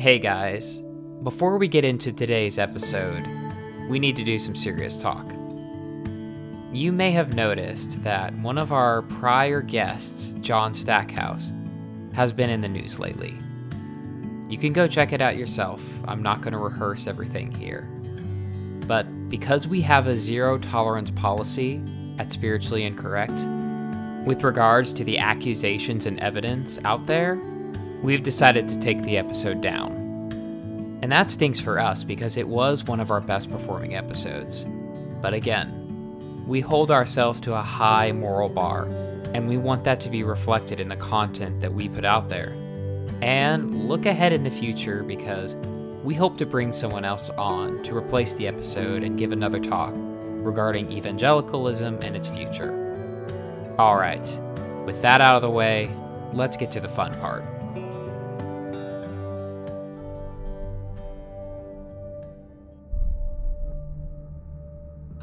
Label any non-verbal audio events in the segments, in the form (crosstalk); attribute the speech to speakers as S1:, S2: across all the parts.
S1: Hey guys, before we get into today's episode, we need to do some serious talk. You may have noticed that one of our prior guests, John Stackhouse, has been in the news lately. You can go check it out yourself. I'm not going to rehearse everything here. But because we have a zero tolerance policy at Spiritually Incorrect, with regards to the accusations and evidence out there, we've decided to take the episode down. And that stinks for us because it was one of our best performing episodes. But again, we hold ourselves to a high moral bar, and we want that to be reflected in the content that we put out there. And look ahead in the future because we hope to bring someone else on to replace the episode and give another talk regarding evangelicalism and its future. Alright, with that out of the way, let's get to the fun part.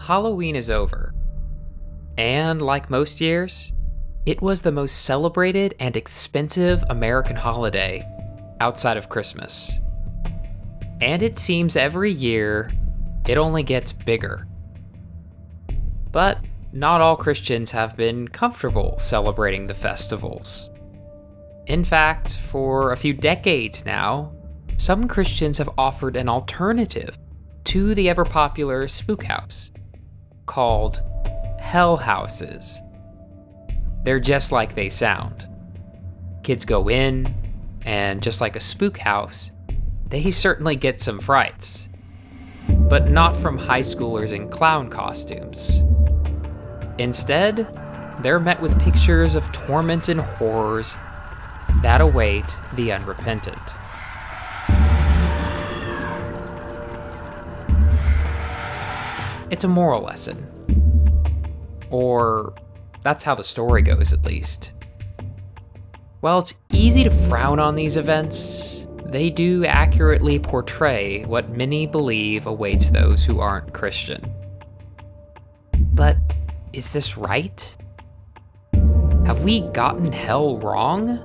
S1: Halloween is over. And like most years, it was the most celebrated and expensive American holiday outside of Christmas. And it seems every year it only gets bigger. But not all Christians have been comfortable celebrating the festivals. In fact, for a few decades now, some Christians have offered an alternative to the ever popular spook house called hell houses. They're just like they sound. Kids go in, and just like a spook house, they certainly get some frights. But not from high schoolers in clown costumes. Instead, they're met with pictures of torment and horrors that await the unrepentant. It's a moral lesson. Or that's how the story goes, at least. While it's easy to frown on these events, they do accurately portray what many believe awaits those who aren't Christian. But is this right? Have we gotten hell wrong?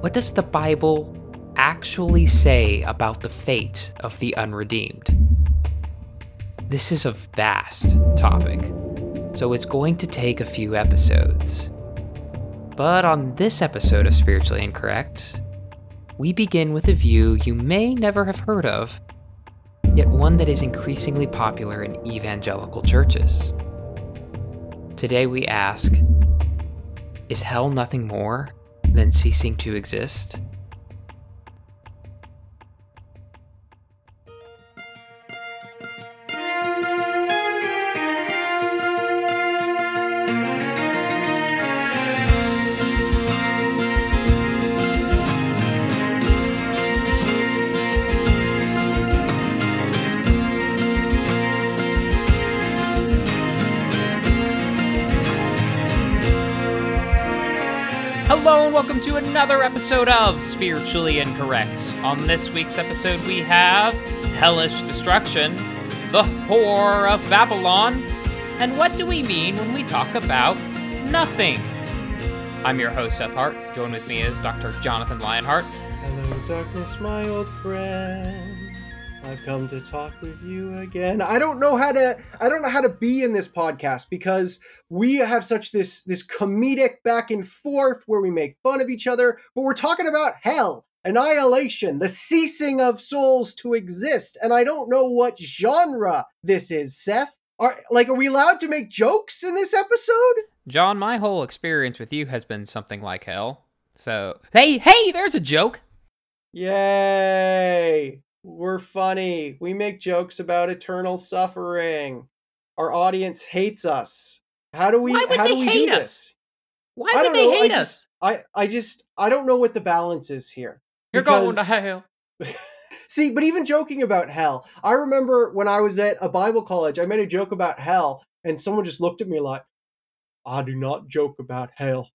S1: What does the Bible actually say about the fate of the unredeemed? This is a vast topic, so it's going to take a few episodes. But on this episode of Spiritually Incorrect, we begin with a view you may never have heard of, yet one that is increasingly popular in evangelical churches. Today we ask Is hell nothing more than ceasing to exist? Another episode of Spiritually Incorrect. On this week's episode, we have Hellish Destruction, the Whore of Babylon, and what do we mean when we talk about nothing? I'm your host, Seth Hart. Join with me is Dr. Jonathan Lionheart.
S2: Hello, darkness, my old friend. I've come to talk with you again. I don't know how to I don't know how to be in this podcast because we have such this this comedic back and forth where we make fun of each other, but we're talking about hell, annihilation, the ceasing of souls to exist, and I don't know what genre this is, Seth. Are like are we allowed to make jokes in this episode?
S1: John, my whole experience with you has been something like hell. So, hey, hey, there's a joke.
S2: Yay! We're funny. We make jokes about eternal suffering. Our audience hates us. How do we how do we
S1: hate
S2: do
S1: us?
S2: this?
S1: Why
S2: I
S1: would they
S2: know, I
S1: hate
S2: just-
S1: us?
S2: I I just I don't know what the balance is here.
S1: You're going to hell. (laughs)
S2: See, but even joking about hell, I remember when I was at a Bible college, I made a joke about hell, and someone just looked at me like, "I do not joke about hell."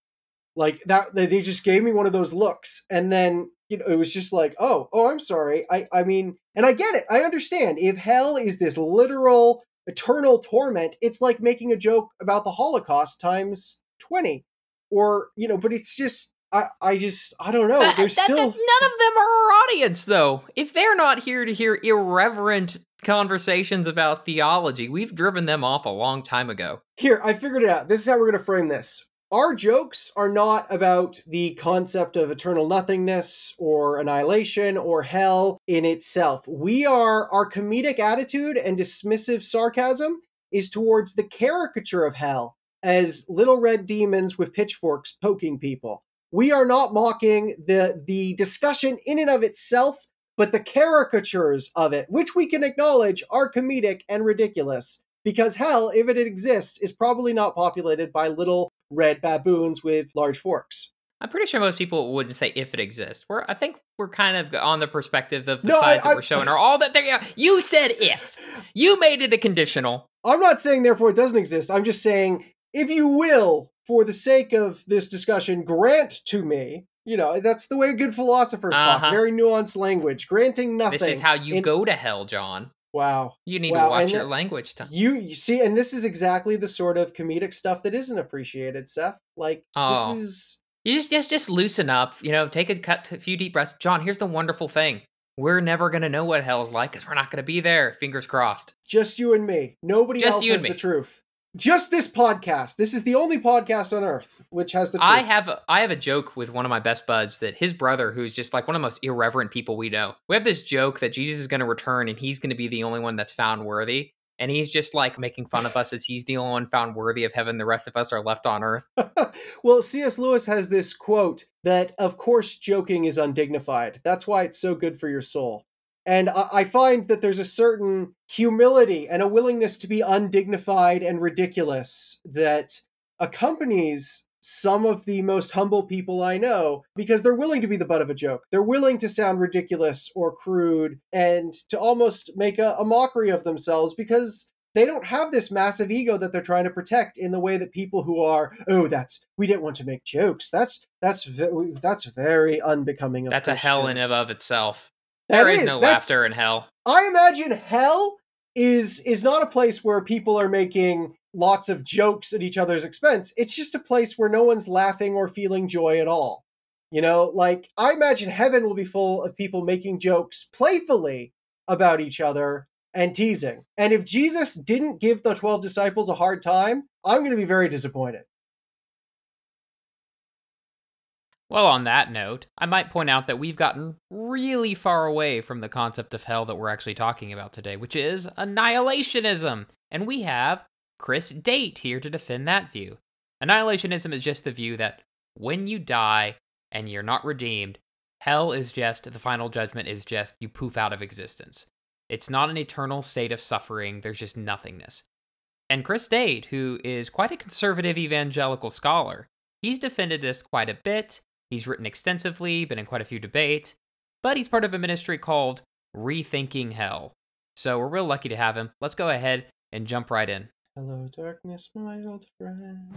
S2: Like that, they just gave me one of those looks, and then you know it was just like, "Oh, oh, I'm sorry." I I mean, and I get it. I understand if hell is this literal eternal torment, it's like making a joke about the Holocaust times twenty, or you know. But it's just I, I just I don't know. There's
S1: that-
S2: still
S1: that- none of them are our audience, though. If they're not here to hear irreverent conversations about theology, we've driven them off a long time ago.
S2: Here, I figured it out. This is how we're going to frame this. Our jokes are not about the concept of eternal nothingness or annihilation or hell in itself. We are, our comedic attitude and dismissive sarcasm is towards the caricature of hell as little red demons with pitchforks poking people. We are not mocking the, the discussion in and of itself, but the caricatures of it, which we can acknowledge are comedic and ridiculous because hell, if it exists, is probably not populated by little red baboons with large forks.
S1: I'm pretty sure most people wouldn't say if it exists. We're, I think we're kind of on the perspective of the
S2: No, I-
S1: that
S2: I-
S1: we're showing are all that they You said if. You made it a conditional.
S2: I'm not saying therefore it doesn't exist. I'm just saying, if you will, for the sake of this discussion, grant to me. You know, that's the way good philosophers
S1: Uh-huh.
S2: talk. Very nuanced language, granting nothing.
S1: This is how you
S2: in-
S1: go to hell, John.
S2: Wow.
S1: You need
S2: Wow,
S1: to watch
S2: and
S1: your
S2: that-
S1: language time.
S2: You, you see, and this is exactly the sort of comedic stuff that isn't appreciated, Seth. Like
S1: Oh.
S2: this is
S1: You just just just loosen up, you know, take a cut a few deep breaths. John, here's the wonderful thing. We're never gonna know what hell's like because we're not gonna be there. Fingers crossed.
S2: just you and me. Nobody
S1: Just
S2: else
S1: you
S2: has
S1: and
S2: the truth. Just this podcast. This is the only podcast on earth which has the truth.
S1: I have a, I have a joke with one of my best buds that his brother, who's just like one of the most irreverent people we know, we have this joke that Jesus is going to return and he's going to be the only one that's found worthy, and he's just like making fun of us as he's the only one found worthy of heaven. The rest of us are left on earth. (laughs)
S2: well, C.S. Lewis has this quote that, of course, joking is undignified. That's why it's so good for your soul. And I, I find that there's a certain humility and a willingness to be undignified and ridiculous that accompanies some of the most humble people I know because they're willing to be the butt of a joke. They're willing to sound ridiculous or crude and to almost make a, a mockery of themselves because they don't have this massive ego that they're trying to protect in the way that people who are oh that's we didn't want to make jokes that's that's that's very unbecoming of
S1: That's a hell in and of itself.
S2: That
S1: There is
S2: is,
S1: no laughter in hell.
S2: I imagine hell is is not a place where people are making lots of jokes at each other's expense. It's just a place where no one's laughing or feeling joy at all. You know, like I imagine heaven will be full of people making jokes playfully about each other and teasing. And if Jesus didn't give the 12 disciples a hard time, I'm going to be very disappointed.
S1: Well, on that note, I might point out that we've gotten really far away from the concept of hell that we're actually talking about today, which is annihilationism. And we have Chris Date here to defend that view. Annihilationism is just the view that when you die and you're not redeemed, hell is just, the final judgment is just you poof out of existence. It's not an eternal state of suffering, there's just nothingness. And Chris Date, who is quite a conservative evangelical scholar, he's defended this quite a bit. He's written extensively, been in quite a few debates, but he's part of a ministry called Rethinking Hell. So we're real lucky to have him. Let's go ahead and jump right in.
S2: Hello, darkness, my old friend.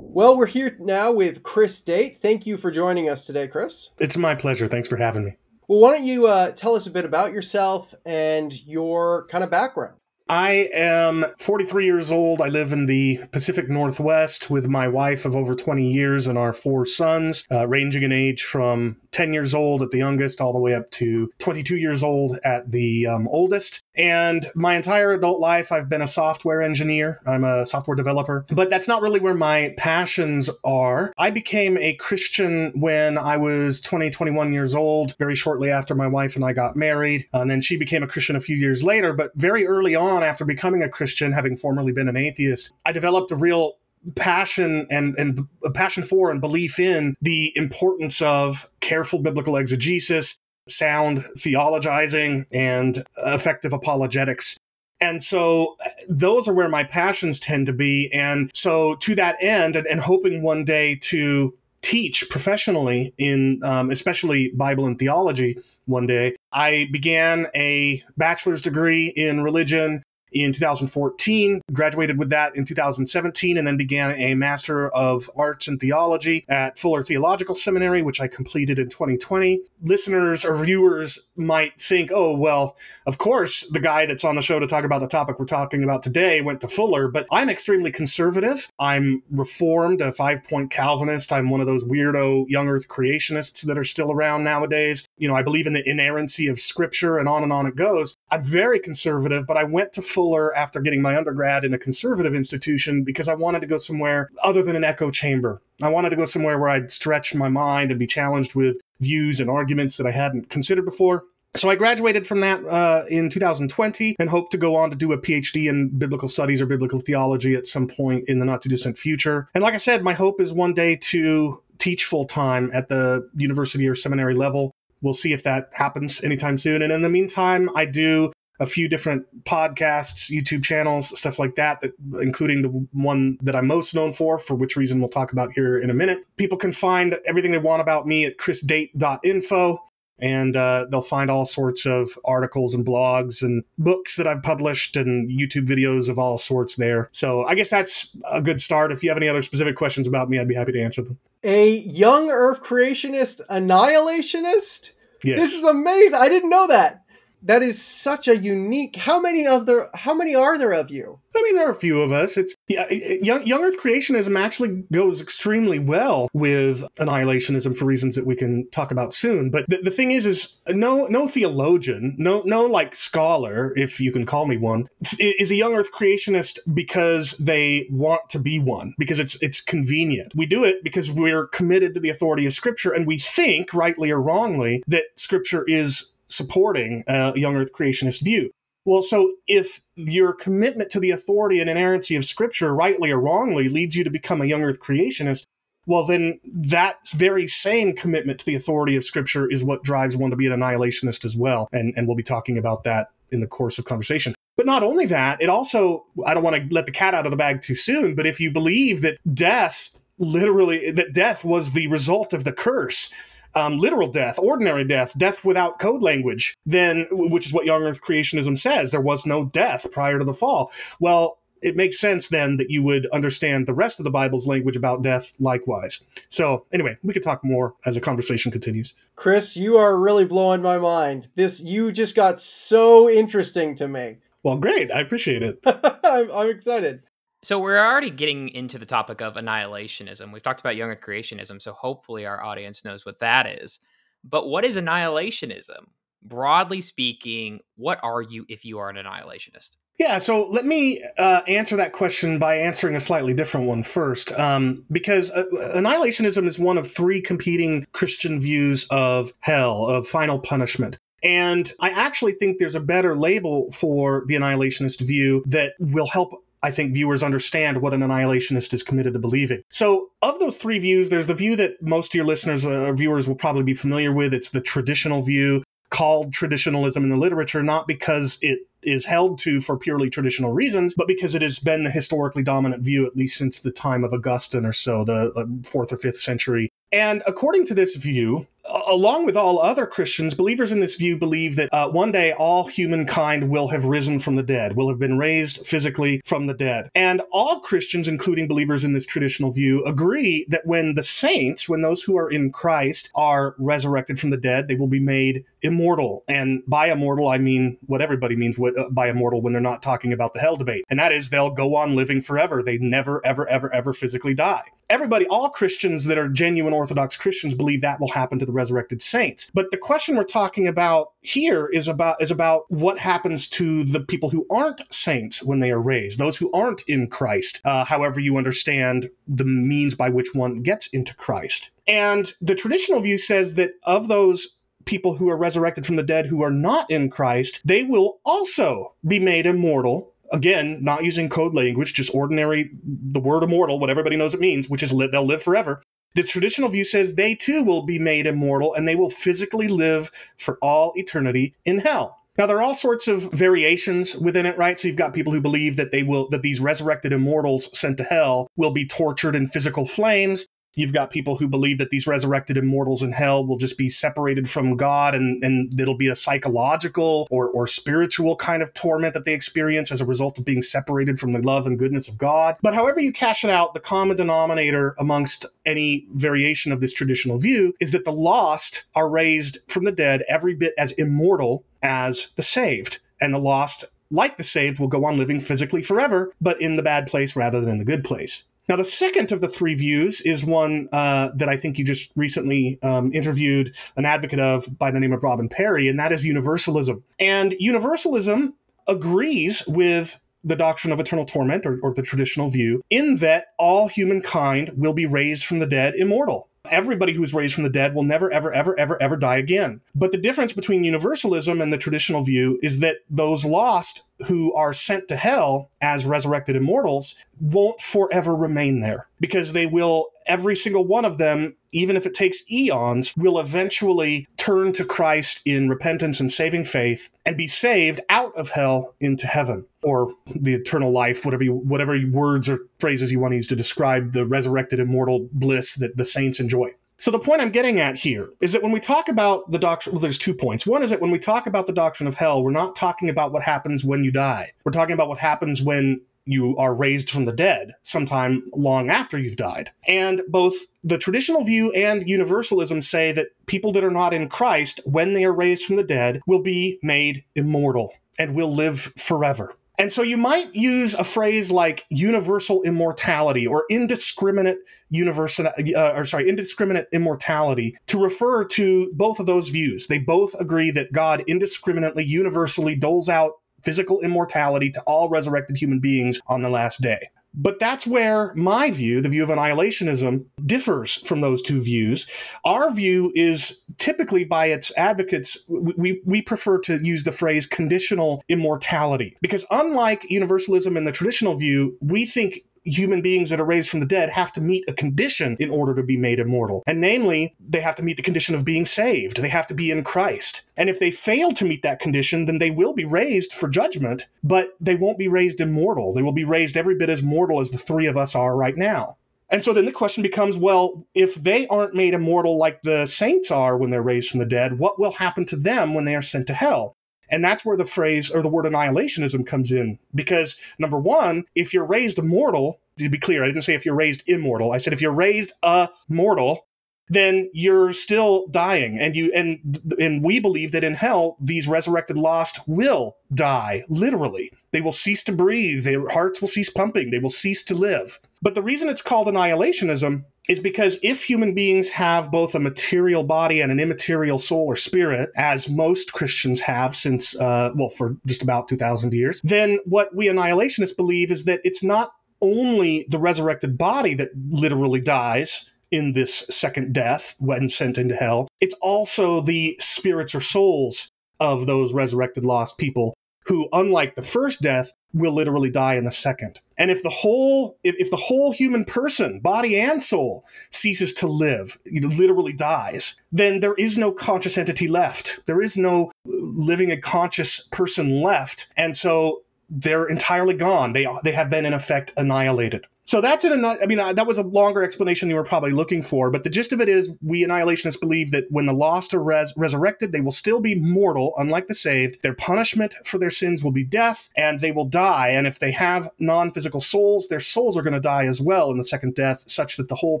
S2: Well, we're here now with Chris Date. Thank you for joining us today, Chris.
S3: It's my pleasure. Thanks for having me.
S2: Well, why don't you uh, tell us a bit about yourself and your kind of background?
S3: I am 43 years old. I live in the Pacific Northwest with my wife of over 20 years and our four sons, uh, ranging in age from 10 years old at the youngest all the way up to 22 years old at the um, oldest. And my entire adult life, I've been a software engineer. I'm a software developer, but that's not really where my passions are. I became a Christian when I was 20, 21 years old, very shortly after my wife and I got married. And then she became a Christian a few years later. But very early on, after becoming a Christian, having formerly been an atheist, I developed a real passion and and a passion for and belief in the importance of careful biblical exegesis sound theologizing and effective apologetics. And so uh, those are where my passions tend to be. And so to that end and, and hoping one day to teach professionally in um, especially bible and theology one day i began a bachelor's degree in religion in 2014, graduated with that in 2017, and then began a Master of Arts in Theology at Fuller Theological Seminary, which I completed in 2020. Listeners or viewers might think, oh, well, of course, the guy that's on the show to talk about the topic we're talking about today went to Fuller, but I'm extremely conservative. I'm reformed, a five point Calvinist. I'm one of those weirdo young earth creationists that are still around nowadays. You know, I believe in the inerrancy of scripture and on and on it goes. I'm very conservative, but I went to Fuller after getting my undergrad in a conservative institution because I wanted to go somewhere other than an echo chamber. I wanted to go somewhere where I'd stretch my mind and be challenged with views and arguments that I hadn't considered before. So I graduated from that uh, in 2020 and hope to go on to do a PhD in biblical studies or biblical theology at some point in the not too distant future. And like I said, my hope is one day to teach full time at the university or seminary level. We'll see if that happens anytime soon. And in the meantime, I do a few different podcasts, YouTube channels, stuff like that, that, including the one that I'm most known for, for which reason we'll talk about here in a minute. People can find everything they want about me at chrisdate.info and uh, they'll find all sorts of articles and blogs and books that I've published and YouTube videos of all sorts there. So I guess that's a good start. If you have any other specific questions about me, I'd be happy to answer them.
S2: A young Earth creationist annihilationist?
S3: Yes.
S2: This is amazing. I didn't know that that is such a unique. How many of? How many are there of you?
S3: I mean, there are a few of us. It's yeah, young, young Earth creationism actually goes extremely well with annihilationism for reasons that we can talk about soon. But the, the thing is, is no no theologian, no no like scholar, if you can call me one, is a young Earth creationist because they want to be one because it's it's convenient. We do it because we're committed to the authority of Scripture, and we think, rightly or wrongly, that Scripture is supporting a young earth creationist view. Well, so if your commitment to the authority and inerrancy of Scripture, rightly or wrongly, leads you to become a young earth creationist, well, then that very same commitment to the authority of Scripture is what drives one to be an annihilationist as well. And, and we'll be talking about that in the course of conversation. But not only that, it also, I don't want to let the cat out of the bag too soon, but if you believe that death literally, that death was the result of the curse, um, literal death, ordinary death, death without code language, then which is what young Earth creationism says. There was no death prior to the fall. Well, it makes sense then that you would understand the rest of the Bible's language about death likewise. So, anyway, we could talk more as the conversation continues.
S2: Chris, you are really blowing my mind. This you just got so interesting to me.
S3: Well, great. I appreciate it. (laughs)
S2: I'm, I'm excited.
S1: So we're already getting into the topic of annihilationism. We've talked about young earth creationism, so hopefully our audience knows what that is. But what is annihilationism? Broadly speaking, what are you if you are an annihilationist?
S3: Yeah, so let me uh, answer that question by answering a slightly different one first. Um, because uh, annihilationism is one of three competing Christian views of hell, of final punishment. And I actually think there's a better label for the annihilationist view that will help I think viewers understand what an annihilationist is committed to believing. So, of those three views, there's the view that most of your listeners or uh, viewers will probably be familiar with. It's the traditional view called traditionalism in the literature, not because it is held to for purely traditional reasons, but because it has been the historically dominant view, at least since the time of Augustine or so, the uh, fourth or fifth century. And according to this view, along with all other Christians, believers in this view believe that uh, one day all humankind will have risen from the dead, will have been raised physically from the dead. And all Christians, including believers in this traditional view, agree that when the saints, when those who are in Christ are resurrected from the dead, they will be made immortal. And by immortal, I mean what everybody means uh, by immortal when they're not talking about the hell debate. And that is they'll go on living forever. They never, ever, ever, ever physically die. Everybody, all Christians that are genuine Orthodox Christians believe that will happen to the resurrected saints. But the question we're talking about here is about is about what happens to the people who aren't saints when they are raised, those who aren't in Christ. Uh, however, you understand the means by which one gets into Christ. And the traditional view says that of those people who are resurrected from the dead who are not in Christ, they will also be made immortal. Again, not using code language, just ordinary, the word immortal, what everybody knows it means, which is li- they'll live forever. The traditional view says they too will be made immortal and they will physically live for all eternity in hell. Now there are all sorts of variations within it, right? So you've got people who believe that they will that these resurrected immortals sent to hell will be tortured in physical flames. You've got people who believe that these resurrected immortals in hell will just be separated from God and, and it'll be a psychological or, or spiritual kind of torment that they experience as a result of being separated from the love and goodness of God. But however you cash it out, the common denominator amongst any variation of this traditional view is that the lost are raised from the dead every bit as immortal as the saved. And the lost, like the saved, will go on living physically forever, but in the bad place rather than in the good place. Now, the second of the three views is one uh, that I think you just recently um, interviewed an advocate of by the name of Robin Parry, and that is universalism. And universalism agrees with the doctrine of eternal torment, or, or the traditional view, in that all humankind will be raised from the dead immortal everybody who's raised from the dead will never, ever, ever, ever, ever die again. But the difference between universalism and the traditional view is that those lost who are sent to hell as resurrected immortals won't forever remain there because they will, every single one of them, even if it takes eons, will eventually turn to Christ in repentance and saving faith and be saved out of hell into heaven or the eternal life, whatever you, whatever words or phrases you want to use to describe the resurrected immortal bliss that the saints enjoy. So the point I'm getting at here is that when we talk about the doctrine, well, there's two points. One is that when we talk about the doctrine of hell, we're not talking about what happens when you die. We're talking about what happens when you are raised from the dead sometime long after you've died. And both the traditional view and universalism say that people that are not in Christ, when they are raised from the dead, will be made immortal and will live forever. And so you might use a phrase like universal immortality or indiscriminate universal, uh, or sorry, indiscriminate immortality to refer to both of those views. They both agree that God indiscriminately, universally doles out physical immortality to all resurrected human beings on the last day. But that's where my view, the view of annihilationism, differs from those two views. Our view is typically by its advocates, we, we prefer to use the phrase conditional immortality. Because unlike universalism and the traditional view, we think human beings that are raised from the dead have to meet a condition in order to be made immortal. And namely, they have to meet the condition of being saved. They have to be in Christ. And if they fail to meet that condition, then they will be raised for judgment, but they won't be raised immortal. They will be raised every bit as mortal as the three of us are right now. And so then the question becomes well, if they aren't made immortal like the saints are when they're raised from the dead, what will happen to them when they are sent to hell? And that's where the phrase or the word annihilationism comes in. Because number one, if you're raised immortal, to be clear, I didn't say if you're raised immortal. I said if you're raised a mortal, then you're still dying. And you and and we believe that in hell these resurrected lost will die literally. They will cease to breathe. Their hearts will cease pumping. They will cease to live. But the reason it's called annihilationism is because if human beings have both a material body and an immaterial soul or spirit, as most Christians have since, uh, well, for just about 2,000 years, then what we annihilationists believe is that it's not only the resurrected body that literally dies in this second death when sent into hell, it's also the spirits or souls of those resurrected lost people who, unlike the first death, will literally die in the second. And if the whole if, if the whole human person, body and soul, ceases to live, literally dies, then there is no conscious entity left. There is no living a conscious person left. And so they're entirely gone. They they have been in effect annihilated. So that's an. I mean, uh, that was a longer explanation you were probably looking for, but the gist of it is, we annihilationists believe that when the lost are res- resurrected, they will still be mortal, unlike the saved. Their punishment for their sins will be death, and they will die. And if they have non-physical souls, their souls are going to die as well in the second death, such that the whole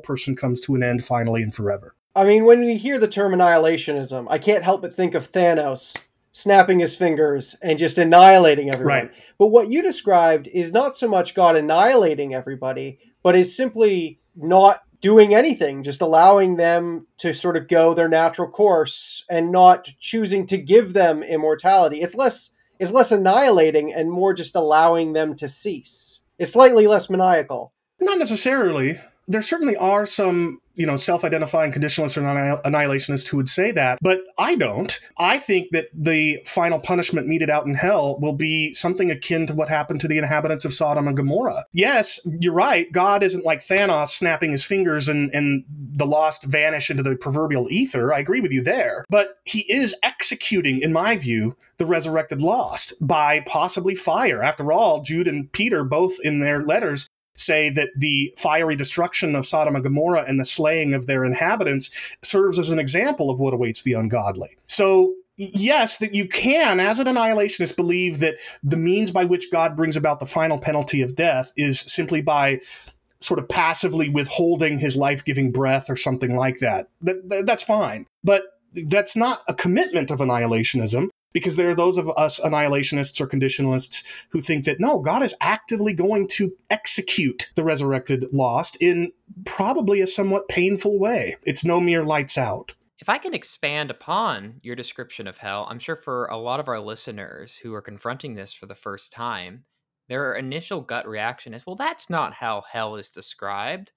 S3: person comes to an end finally and forever.
S2: I mean, when we hear the term annihilationism, I can't help but think of Thanos snapping his fingers and just annihilating everyone. Right. But what you described is not so much God annihilating everybody, but is simply not doing anything, just allowing them to sort of go their natural course and not choosing to give them immortality. It's less it's less annihilating and more just allowing them to cease. It's slightly less maniacal.
S3: Not necessarily there certainly are some you know self-identifying conditionalists or annihilationists who would say that but i don't. I think that the final punishment meted out in hell will be something akin to what happened to the inhabitants of sodom and gomorrah. Yes you're right. God isn't like thanos snapping his fingers and and the lost vanish into the proverbial ether. I agree with you there. But he is executing in my view the resurrected lost by possibly fire. After all jude and peter both in their letters say that the fiery destruction of Sodom and Gomorrah and the slaying of their inhabitants serves as an example of what awaits the ungodly. So yes, that you can, as an annihilationist, believe that the means by which God brings about the final penalty of death is simply by sort of passively withholding his life giving breath or something like that. that, that that's fine. But that's not a commitment of annihilationism because there are those of us annihilationists or conditionalists who think that no, God is actively going to execute the resurrected lost in probably a somewhat painful way. It's no mere lights out.
S1: If I can expand upon your description of hell, I'm sure for a lot of our listeners who are confronting this for the first time, their initial gut reaction is, well, that's not how hell is described.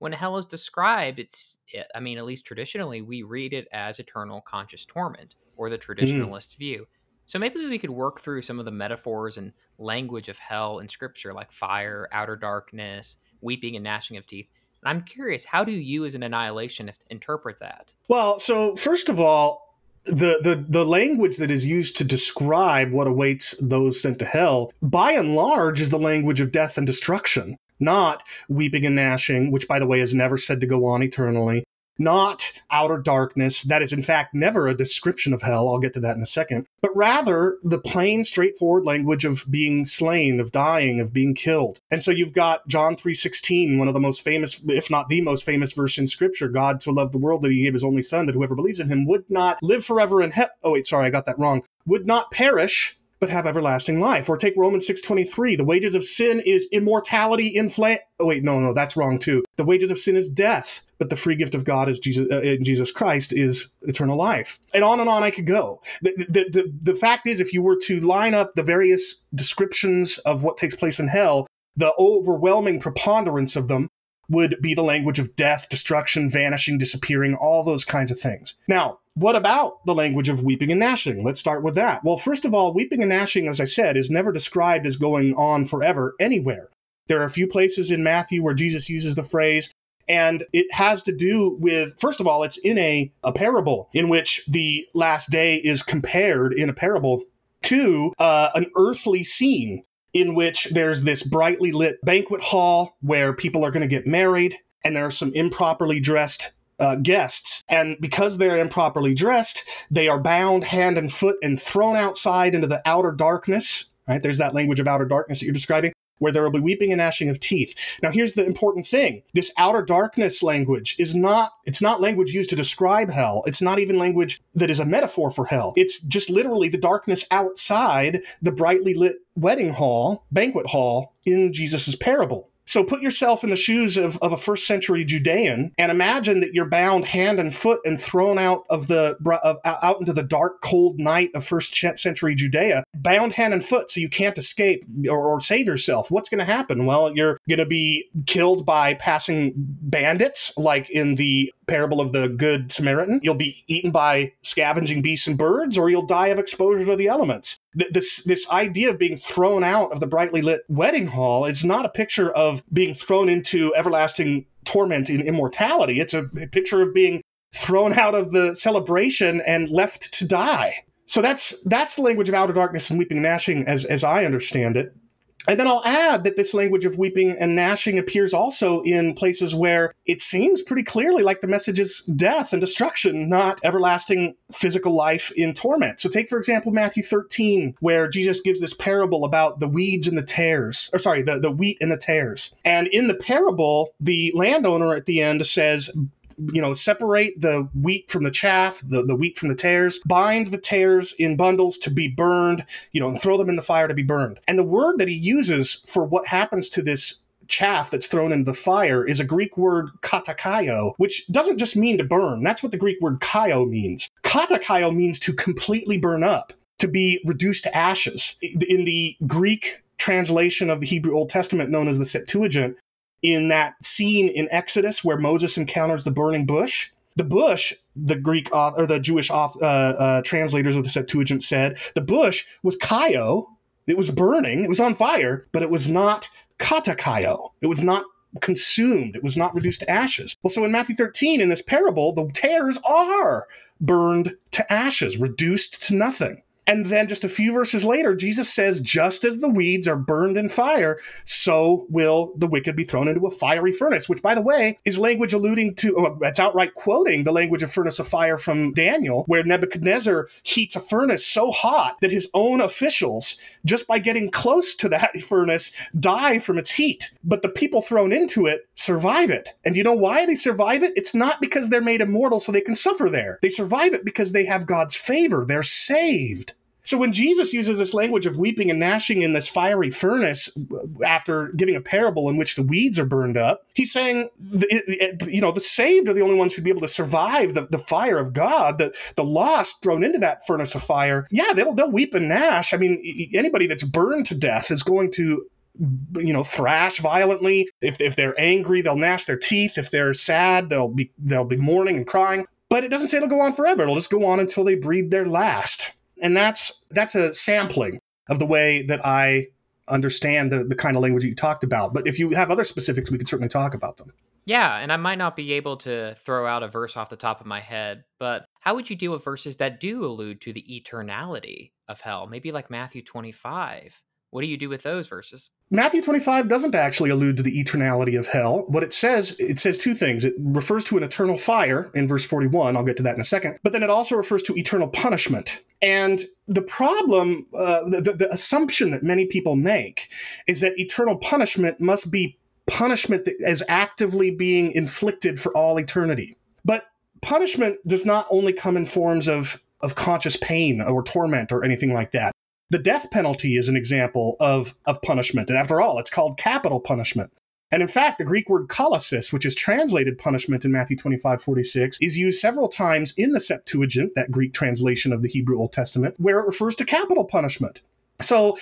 S1: When hell is described, it's, I mean, at least traditionally, we read it as eternal conscious torment or the mm-hmm. traditionalist mm. view. So maybe we could work through some of the metaphors and language of hell in scripture, like fire, outer darkness, weeping and gnashing of teeth, And I'm curious, how do you as an annihilationist interpret that?
S3: Well, so first of all, the, the the language that is used to describe what awaits those sent to hell, by and large, is the language of death and destruction, not weeping and gnashing, which by the way is never said to go on eternally, not outer darkness. That is, in fact, never a description of hell. I'll get to that in a second. But rather the plain, straightforward language of being slain, of dying, of being killed. And so you've got John 3.16, one of the most famous, if not the most famous verse in Scripture. God so loved the world that he gave his only son, that whoever believes in him would not live forever in hell. Oh, wait, sorry, I got that wrong. Would not perish, but have everlasting life. Or take Romans 6:23, the wages of sin is immortality in flame. Oh wait, no, no, that's wrong too. The wages of sin is death, but the free gift of God is Jesus uh, in Jesus Christ is eternal life. And on and on I could go. The, the, the, the fact is if you were to line up the various descriptions of what takes place in hell, the overwhelming preponderance of them would be the language of death, destruction, vanishing, disappearing, all those kinds of things. Now, what about the language of weeping and gnashing? Let's start with that. Well, first of all, weeping and gnashing, as I said, is never described as going on forever anywhere. There are a few places in Matthew where Jesus uses the phrase, and it has to do with, first of all, it's in a, a parable in which the last day is compared in a parable to uh, an earthly scene in which there's this brightly lit banquet hall where people are going to get married, and there are some improperly dressed uh, guests. And because they're improperly dressed, they are bound hand and foot and thrown outside into the outer darkness. Right? There's that language of outer darkness that you're describing where there will be weeping and gnashing of teeth. Now here's the important thing. This outer darkness language is not it's not language used to describe hell. It's not even language that is a metaphor for hell. It's just literally the darkness outside the brightly lit wedding hall, banquet hall in Jesus' parable. So put yourself in the shoes of, of a first century Judean and imagine that you're bound hand and foot and thrown out of the of, out into the dark, cold night of first century Judea, bound hand and foot, so you can't escape or, or save yourself. What's going to happen? Well, you're going to be killed by passing bandits, like in the parable of the Good Samaritan. You'll be eaten by scavenging beasts and birds, or you'll die of exposure to the elements this this idea of being thrown out of the brightly lit wedding hall is not a picture of being thrown into everlasting torment in immortality. It's a picture of being thrown out of the celebration and left to die. So that's that's the language of outer darkness and weeping and gnashing as as I understand it. And then I'll add that this language of weeping and gnashing appears also in places where it seems pretty clearly like the message is death and destruction, not everlasting physical life in torment. So take, for example, Matthew 13, where Jesus gives this parable about the weeds and the tares, or sorry, the, the wheat and the tares. And in the parable, the landowner at the end says, you know, separate the wheat from the chaff, the, the wheat from the tares, bind the tares in bundles to be burned, you know, and throw them in the fire to be burned. And the word that he uses for what happens to this chaff that's thrown into the fire is a Greek word katakaio, which doesn't just mean to burn. That's what the Greek word kaio means. Katakaio means to completely burn up, to be reduced to ashes. In the Greek translation of the Hebrew Old Testament known as the Septuagint, in that scene in Exodus where Moses encounters the burning bush. The bush, the Greek or the Jewish uh, uh, translators of the Septuagint said, the bush was kaio. It was burning. It was on fire, but it was not katakaio. It was not consumed. It was not reduced to ashes. Well, so in Matthew 13, in this parable, the tares are burned to ashes, reduced to nothing. And then just a few verses later, Jesus says, just as the weeds are burned in fire, so will the wicked be thrown into a fiery furnace, which, by the way, is language alluding to, uh, oh, it's outright quoting the language of furnace of fire from Daniel, where Nebuchadnezzar heats a furnace so hot that his own officials, just by getting close to that (laughs) furnace, die from its heat. But the people thrown into it survive it. And you know why they survive it? It's not because they're made immortal so they can suffer there. They survive it because they have God's favor. They're saved. So when Jesus uses this language of weeping and gnashing in this fiery furnace after giving a parable in which the weeds are burned up, he's saying, you know, the saved are the only ones who'd be able to survive the, the fire of God, the, the lost thrown into that furnace of fire. Yeah, they'll, they'll weep and gnash. I mean, anybody that's burned to death is going to you know thrash violently. If, if they're angry they'll gnash their teeth. If they're sad they'll be they'll be mourning and crying. But it doesn't say it'll go on forever. It'll just go on until they breathe their last and that's that's a sampling of the way that I understand the, the kind of language you talked about. But if you have other specifics, we can certainly talk about them.
S1: Yeah, and I might not be able to throw out a verse off the top of my head, but how would you deal with verses that do allude to the eternality of hell? Maybe like Matthew 25. What do you do with those verses?
S3: Matthew 25 doesn't actually allude to the eternality of hell. What it says, it says two things. It refers to an eternal fire in verse 41. I'll get to that in a second. But then it also refers to eternal punishment. And the problem, uh, the, the assumption that many people make is that eternal punishment must be punishment that is actively being inflicted for all eternity. But punishment does not only come in forms of of conscious pain or torment or anything like that. The death penalty is an example of, of punishment. And after all, it's called capital punishment. And in fact, the Greek word kolasis, which is translated punishment in Matthew 25, 46, is used several times in the Septuagint, that Greek translation of the Hebrew Old Testament, where it refers to capital punishment. So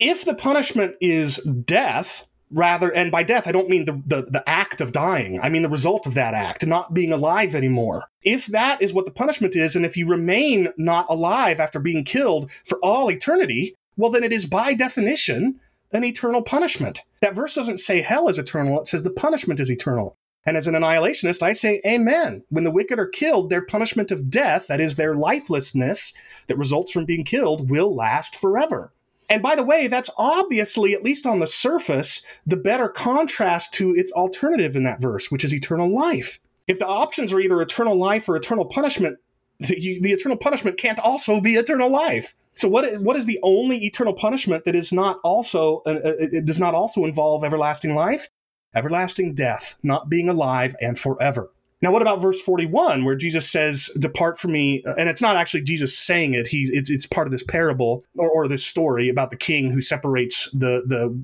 S3: if the punishment is death, rather and by death i don't mean the, the, the act of dying. I mean the result of that act not being alive anymore. If that is what the punishment is and if you remain not alive after being killed for all eternity well then it is by definition an eternal punishment. That verse doesn't say hell is eternal it says the punishment is eternal. And as an annihilationist i say amen. When the wicked are killed their punishment of death that is their lifelessness that results from being killed will last forever and by the way, that's obviously, at least on the surface, the better contrast to its alternative in that verse, which is eternal life. If the options are either eternal life or eternal punishment, the, the eternal punishment can't also be eternal life. So what what is the only eternal punishment that is not also uh, uh it does not also involve everlasting life? Everlasting death, not being alive and forever. Now, what about verse 41, where Jesus says, Depart from me? And it's not actually Jesus saying it, it's, it's part of this parable or, or this story about the king who separates the, the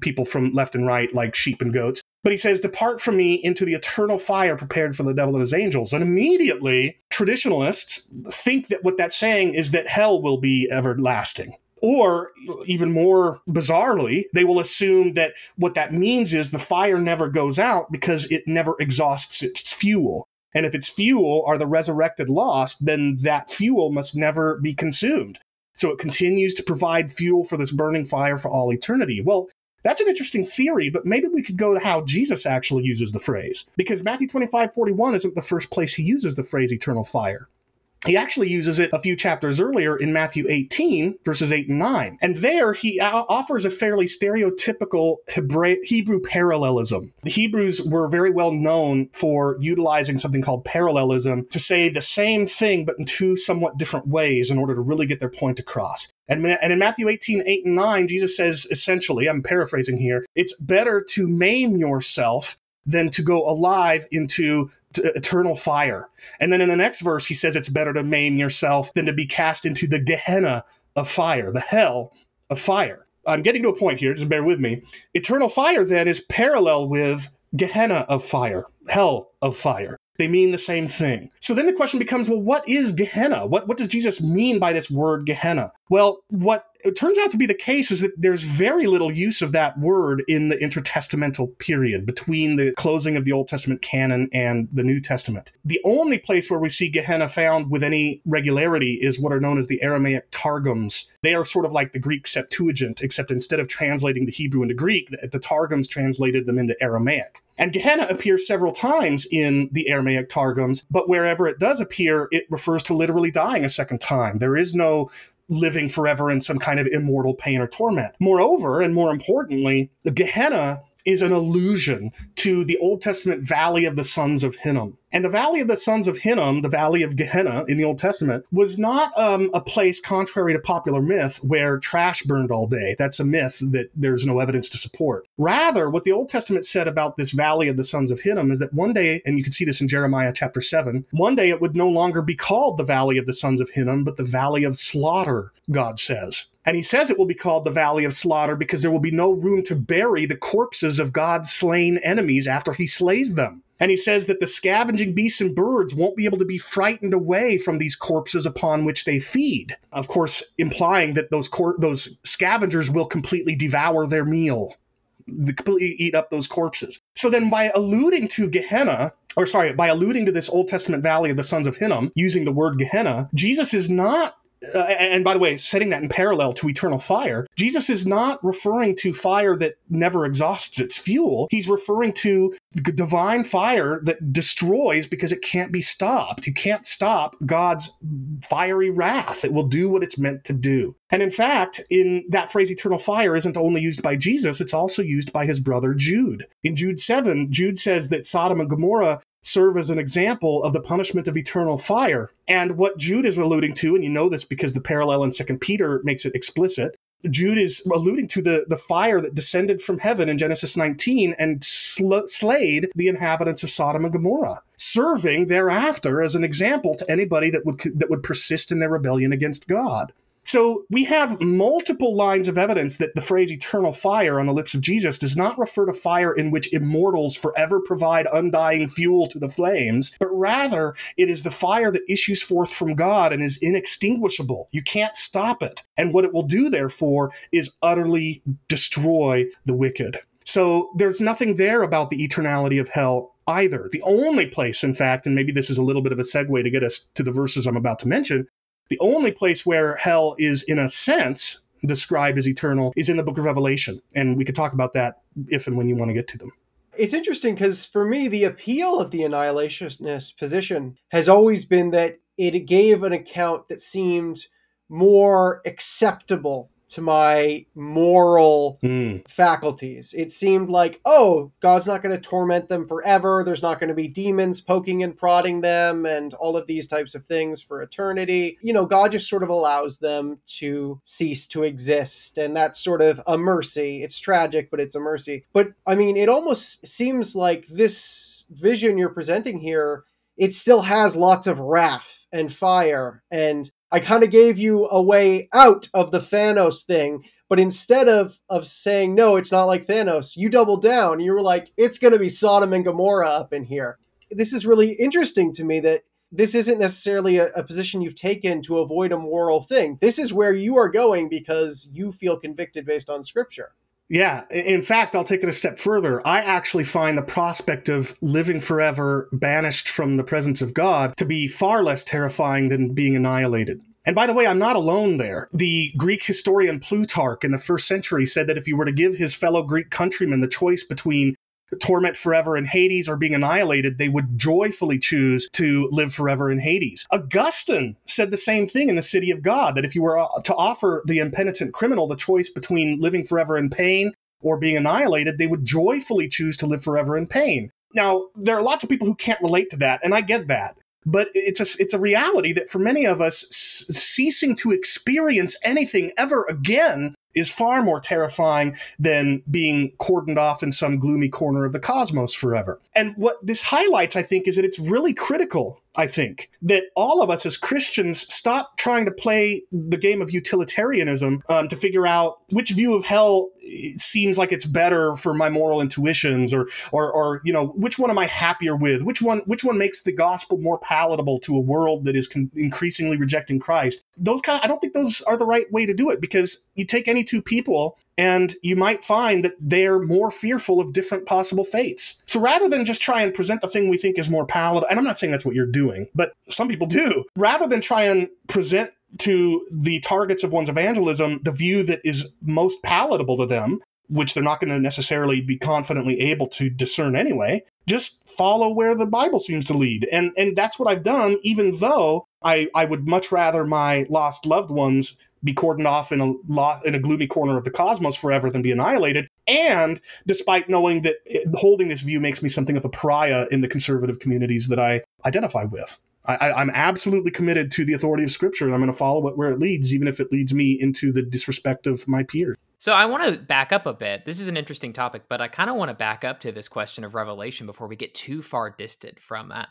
S3: people from left and right like sheep and goats. But he says, Depart from me into the eternal fire prepared for the devil and his angels. And immediately, traditionalists think that what that's saying is that hell will be everlasting. Or even more bizarrely, they will assume that what that means is the fire never goes out because it never exhausts its fuel. And if its fuel are the resurrected lost, then that fuel must never be consumed. So it continues to provide fuel for this burning fire for all eternity. Well, that's an interesting theory, but maybe we could go to how Jesus actually uses the phrase. Because Matthew 25 41 isn't the first place he uses the phrase eternal fire. He actually uses it a few chapters earlier in Matthew 18, verses 8 and 9. And there he offers a fairly stereotypical Hebrew parallelism. The Hebrews were very well known for utilizing something called parallelism to say the same thing, but in two somewhat different ways in order to really get their point across. And, in Matthew 18, 8 and 9, Jesus says essentially, I'm paraphrasing here, it's better to maim yourself than to go alive into eternal fire. And then in the next verse, he says it's better to maim yourself than to be cast into the Gehenna of fire, the hell of fire. I'm getting to a point here, just bear with me. Eternal fire then is parallel with Gehenna of fire, hell of fire. They mean the same thing. So then the question becomes well, what is Gehenna? What, what does Jesus mean by this word Gehenna? Well, what it turns out to be the case is that there's very little use of that word in the intertestamental period between the closing of the Old Testament canon and the New Testament. The only place where we see Gehenna found with any regularity is what are known as the Aramaic Targums. They are sort of like the Greek Septuagint, except instead of translating the Hebrew into Greek, the Targums translated them into Aramaic. And Gehenna appears several times in the Aramaic Targums, but wherever it does appear, it refers to literally dying a second time. There is no living forever in some kind of immortal pain or torment. Moreover, and more importantly, the Gehenna is an allusion to the Old Testament valley of the sons of Hinnom. And the Valley of the Sons of Hinnom, the Valley of Gehenna in the Old Testament, was not um, a place, contrary to popular myth, where trash burned all day. That's a myth that there's no evidence to support. Rather, what the Old Testament said about this Valley of the Sons of Hinnom is that one day, and you can see this in Jeremiah chapter 7, one day it would no longer be called the Valley of the Sons of Hinnom, but the Valley of Slaughter, God says. And he says it will be called the Valley of Slaughter because there will be no room to bury the corpses of God's slain enemies after he slays them. And he says that the scavenging beasts and birds won't be able to be frightened away from these corpses upon which they feed. Of course, implying that those cor- those scavengers will completely devour their meal, completely eat up those corpses. So then, by alluding to Gehenna, or sorry, by alluding to this Old Testament valley of the sons of Hinnom, using the word Gehenna, Jesus is not uh, and by the way, setting that in parallel to eternal fire, Jesus is not referring to fire that never exhausts its fuel. He's referring to divine fire that destroys because it can't be stopped. You can't stop God's fiery wrath. It will do what it's meant to do. And in fact, in that phrase, eternal fire isn't only used by Jesus, it's also used by his brother Jude. In Jude 7, Jude says that Sodom and Gomorrah serve as an example of the punishment of eternal fire. And what Jude is alluding to, and you know this because the parallel in Second Peter makes it explicit, Jude is alluding to the, the fire that descended from heaven in Genesis 19 and sl- slayed the inhabitants of Sodom and Gomorrah, serving thereafter as an example to anybody that would that would persist in their rebellion against God. So we have multiple lines of evidence that the phrase eternal fire on the lips of Jesus does not refer to fire in which immortals forever provide undying fuel to the flames, but rather it is the fire that issues forth from God and is inextinguishable. You can't stop it. And what it will do, therefore, is utterly destroy the wicked. So there's nothing there about the eternality of hell either. The only place, in fact, and maybe this is a little bit of a segue to get us to the verses I'm about to mention, the only place where hell is, in a sense, described as eternal is in the book of Revelation. And we could talk about that if and when you want to get to them.
S2: It's interesting because for me, the appeal of the annihilationist position has always been that it gave an account that seemed more acceptable to my moral
S3: Mm.
S2: faculties. It seemed like, oh, God's not going to torment them forever. There's not going to be demons poking and prodding them and all of these types of things for eternity. You know, God just sort of allows them to cease to exist. And that's sort of a mercy. It's tragic, but it's a mercy. But I mean, it almost seems like this vision you're presenting here. It still has lots of wrath and fire and I kind of gave you a way out of the Thanos thing, but instead of of saying no, it's not like Thanos, you doubled down. You were like, it's going to be Sodom and Gomorrah up in here. This is really interesting to me that this isn't necessarily a, a position you've taken to avoid a moral thing. This is where you are going because you feel convicted based on Scripture.
S3: Yeah. In fact, I'll take it a step further. I actually find the prospect of living forever banished from the presence of God to be far less terrifying than being annihilated. And by the way, I'm not alone there. The Greek historian Plutarch in the first century said that if you were to give his fellow Greek countrymen the choice between torment forever in Hades or being annihilated, they would joyfully choose to live forever in Hades. Augustine said the same thing in the City of God that if you were uh, to offer the impenitent criminal the choice between living forever in pain or being annihilated, they would joyfully choose to live forever in pain. Now, there are lots of people who can't relate to that, and I get that. But it's a, it's a reality that for many of us, ceasing to experience anything ever again is far more terrifying than being cordoned off in some gloomy corner of the cosmos forever. And what this highlights, I think, is that it's really critical, I think, that all of us as Christians stop trying to play the game of utilitarianism um, to figure out which view of hell seems like it's better for my moral intuitions or, or, or, you know, which one am I happier with? Which one, which one makes the gospel more palatable to a world that is con- increasingly rejecting Christ? Those kind, I don't think those are the right way to do it because you take any two people and you might find that they're more fearful of different possible fates. So rather than just try and present the thing we think is more palatable, and I'm not saying that's what you're doing, but some people do, rather than try and present to the targets of one's evangelism the view that is most palatable to them, which they're not going to necessarily be confidently able to discern anyway, just follow where the Bible seems to lead. And and that's what I've done, even though I, I would much rather my lost loved ones be cordoned off in a lo- in a gloomy corner of the cosmos forever than be annihilated. And despite knowing that it, holding this view makes me something of a pariah in the conservative communities that I identify with. I, I'm absolutely committed to the authority of Scripture, and I'm going to follow it where it leads, even if it leads me into the disrespect of my peers.
S1: So I want to back up a bit. This is an interesting topic, but I kind of want to back up to this question of revelation before we get too far distant from that.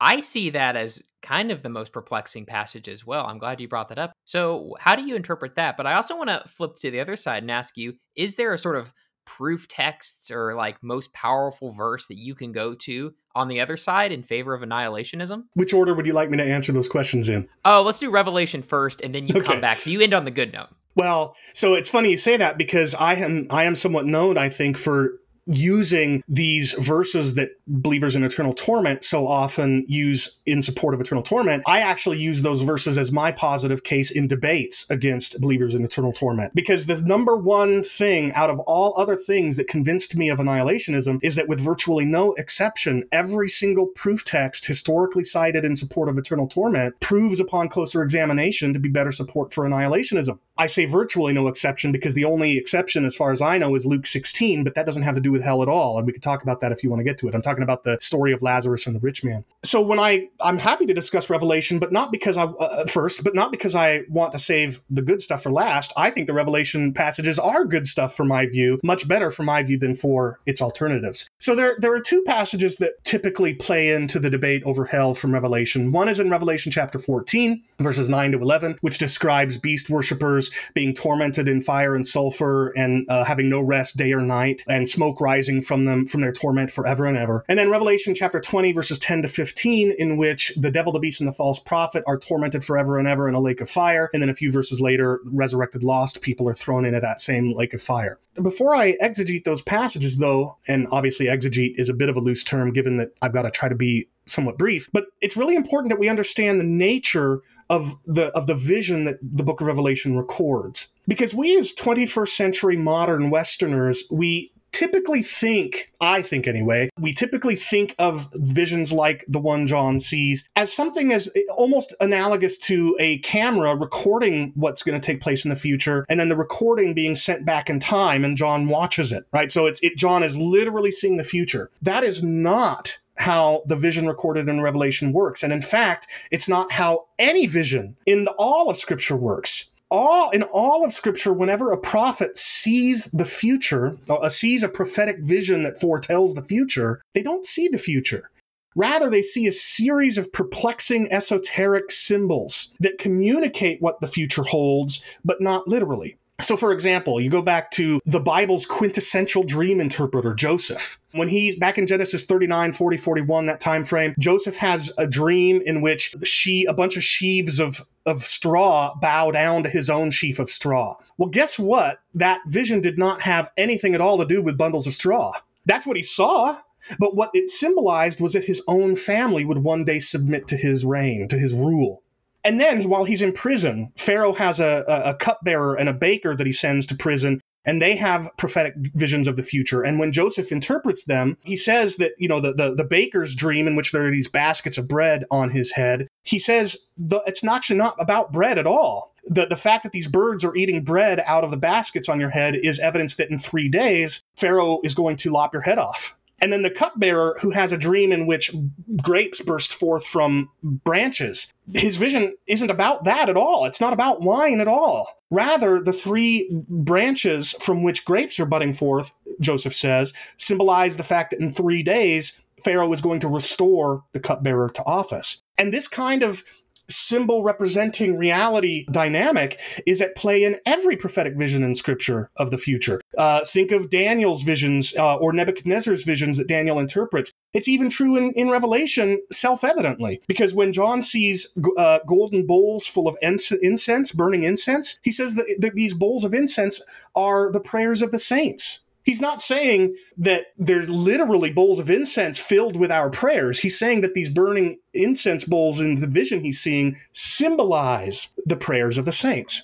S1: I see that as kind of the most perplexing passage as well. I'm glad you brought that up. So, how do you interpret that? But I also want to flip to the other side and ask you is there a sort of proof texts or like most powerful verse that you can go to on the other side in favor of annihilationism?
S3: Which order would you like me to answer those questions in?
S1: Oh, let's do Revelation first and then you okay. come back. So you end on the good note.
S3: Well, so it's funny you say that because I am I am somewhat known, I think, for using these verses that believers in eternal torment so often use in support of eternal torment, I actually use those verses as my positive case in debates against believers in eternal torment. Because the number one thing out of all other things that convinced me of annihilationism is that with virtually no exception, every single proof text historically cited in support of eternal torment proves upon closer examination to be better support for annihilationism. I say virtually no exception because the only exception, as far as I know, is Luke 16, but that doesn't have to do with hell at all. And we could talk about that if you want to get to it. I'm talking about the story of Lazarus and the rich man. So when I, I'm happy to discuss Revelation, but not because I, uh, first, but not because I want to save the good stuff for last. I think the Revelation passages are good stuff for my view, much better for my view than for its alternatives. So there, there are two passages that typically play into the debate over hell from Revelation. One is in Revelation chapter 14, verses 9 to 11, which describes beast worshippers being tormented in fire and sulfur and uh, having no rest day or night, and smoke rising from them from their torment forever and ever. And then Revelation chapter 20, verses 10 to 15, in which the devil, the beast, and the false prophet are tormented forever and ever in a lake of fire. And then a few verses later, resurrected lost people are thrown into that same lake of fire. Before I exegete those passages, though, and obviously exegete is a bit of a loose term given that I've got to try to be somewhat brief, but it's really important that we understand the nature of the of the vision that the book of Revelation records. Because we as 21st century modern westerners, we typically think, I think anyway, we typically think of visions like the one John sees as something as almost analogous to a camera recording what's going to take place in the future and then the recording being sent back in time and John watches it, right? So it's it John is literally seeing the future. That is not how the vision recorded in Revelation works. And in fact, it's not how any vision in all of Scripture works. All in all of Scripture, whenever a prophet sees the future, uh, sees a prophetic vision that foretells the future, they don't see the future. Rather, they see a series of perplexing esoteric symbols that communicate what the future holds, but not literally. So, for example, you go back to the Bible's quintessential dream interpreter, Joseph. When he's back in Genesis 39, 40, 41, that time frame, Joseph has a dream in which she, a bunch of sheaves of, of straw bow down to his own sheaf of straw. Well, guess what? That vision did not have anything at all to do with bundles of straw. That's what he saw. But what it symbolized was that his own family would one day submit to his reign, to his rule. And then while he's in prison, Pharaoh has a, a, a cupbearer and a baker that he sends to prison and they have prophetic visions of the future. And when Joseph interprets them, he says that, you know, the, the, the, baker's dream in which there are these baskets of bread on his head, he says the, it's not actually not about bread at all. The, the fact that these birds are eating bread out of the baskets on your head is evidence that in three days, Pharaoh is going to lop your head off. And then the cupbearer, who has a dream in which grapes burst forth from branches, his vision isn't about that at all. It's not about wine at all. Rather, the three branches from which grapes are budding forth, Joseph says, symbolize the fact that in three days, Pharaoh is going to restore the cupbearer to office. And this kind of symbol representing reality dynamic is at play in every prophetic vision in scripture of the future. Uh, think of Daniel's visions uh, or Nebuchadnezzar's visions that Daniel interprets. It's even true in, in Revelation, self evidently, because when John sees uh, golden bowls full of incense, burning incense, he says that, that these bowls of incense are the prayers of the saints. He's not saying that there's literally bowls of incense filled with our prayers. He's saying that these burning incense bowls in the vision he's seeing symbolize the prayers of the saints.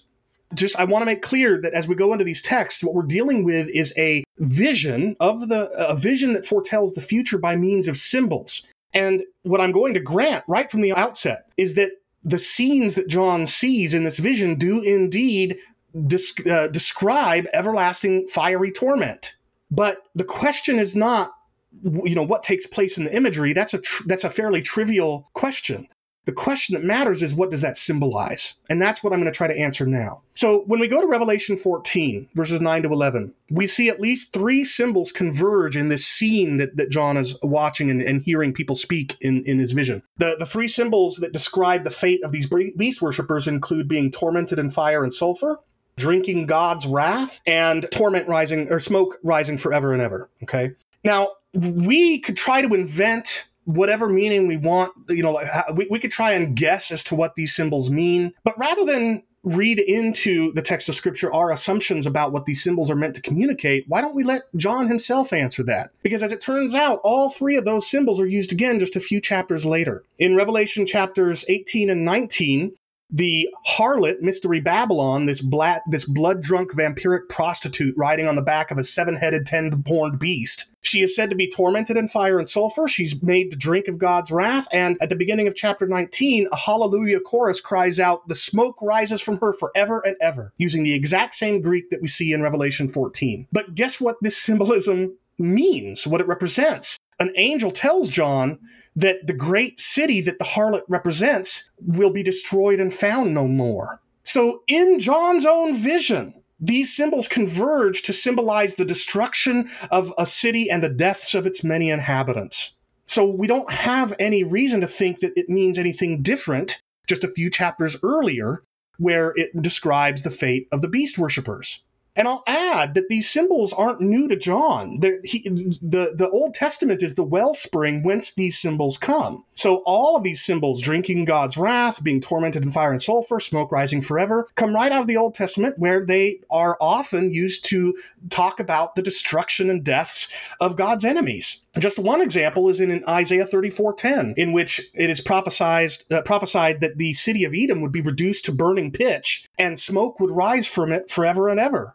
S3: Just, I want to make clear that as we go into these texts, what we're dealing with is a vision of the, a vision that foretells the future by means of symbols. And what I'm going to grant right from the outset is that the scenes that John sees in this vision do indeed uh, describe everlasting fiery torment. But the question is not, you know, what takes place in the imagery. That's a tr- that's a fairly trivial question. The question that matters is what does that symbolize? And that's what I'm going to try to answer now. So when we go to Revelation 14, verses 9 to 11, we see at least three symbols converge in this scene that, that John is watching and, and hearing people speak in, in his vision. The, the three symbols that describe the fate of these beast worshippers include being tormented in fire and sulfur, drinking God's wrath, and torment rising or smoke rising forever and ever. Okay. Now, we could try to invent whatever meaning we want. You know, we, we could try and guess as to what these symbols mean. But rather than read into the text of scripture our assumptions about what these symbols are meant to communicate, why don't we let John himself answer that? Because as it turns out, all three of those symbols are used again just a few chapters later. In Revelation chapters 18 and 19, the harlot mystery babylon this this blood drunk vampiric prostitute riding on the back of a seven-headed ten-horned beast. She is said to be tormented in fire and sulfur. She's made to drink of god's wrath. And at the beginning of chapter 19 a hallelujah chorus cries out the smoke rises from her forever and ever using the exact same greek that we see in revelation 14 but guess what this symbolism means what it represents an angel tells John that the great city that the harlot represents will be destroyed and found no more. So, in John's own vision, these symbols converge to symbolize the destruction of a city and the deaths of its many inhabitants. So, we don't have any reason to think that it means anything different just a few chapters earlier, where it describes the fate of the beast worshippers. And I'll add that these symbols aren't new to John. He, the, the Old Testament is the wellspring whence these symbols come. So all of these symbols, drinking God's wrath, being tormented in fire and sulfur, smoke rising forever, come right out of the Old Testament where they are often used to talk about the destruction and deaths of God's enemies. Just one example is in Isaiah 34:10, in which it is prophesied, uh, prophesied that the city of Edom would be reduced to burning pitch and smoke would rise from it forever and ever.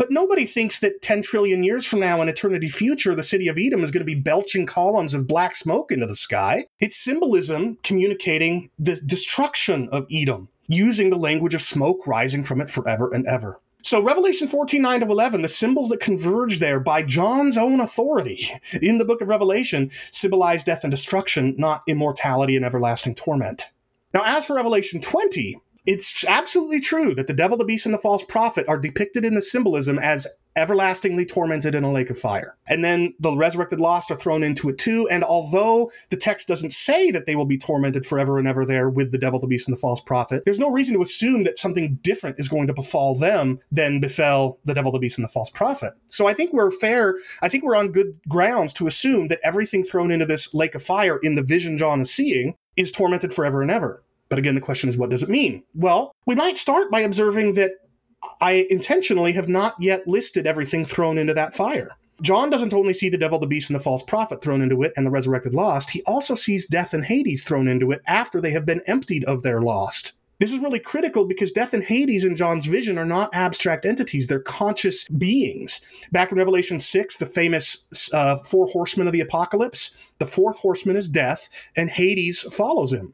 S3: But nobody thinks that 10 trillion years from now, in eternity future, the city of Edom is going to be belching columns of black smoke into the sky. It's symbolism communicating the destruction of Edom, using the language of smoke rising from it forever and ever. So, Revelation 14 9 to 11, the symbols that converge there by John's own authority (laughs) in the book of Revelation symbolize death and destruction, not immortality and everlasting torment. Now, as for Revelation 20, it's absolutely true that the devil, the beast, and the false prophet are depicted in the symbolism as everlastingly tormented in a lake of fire. And then the resurrected lost are thrown into it too. And although the text doesn't say that they will be tormented forever and ever there with the devil, the beast, and the false prophet, there's no reason to assume that something different is going to befall them than befell the devil, the beast, and the false prophet. So I think we're fair. I think we're on good grounds to assume that everything thrown into this lake of fire in the vision John is seeing is tormented forever and ever. But again, the question is, what does it mean? Well, we might start by observing that I intentionally have not yet listed everything thrown into that fire. John doesn't only see the devil, the beast, and the false prophet thrown into it and the resurrected lost, he also sees death and Hades thrown into it after they have been emptied of their lost. This is really critical because death and Hades in John's vision are not abstract entities, they're conscious beings. Back in Revelation 6, the famous uh, four horsemen of the apocalypse, the fourth horseman is death, and Hades follows him.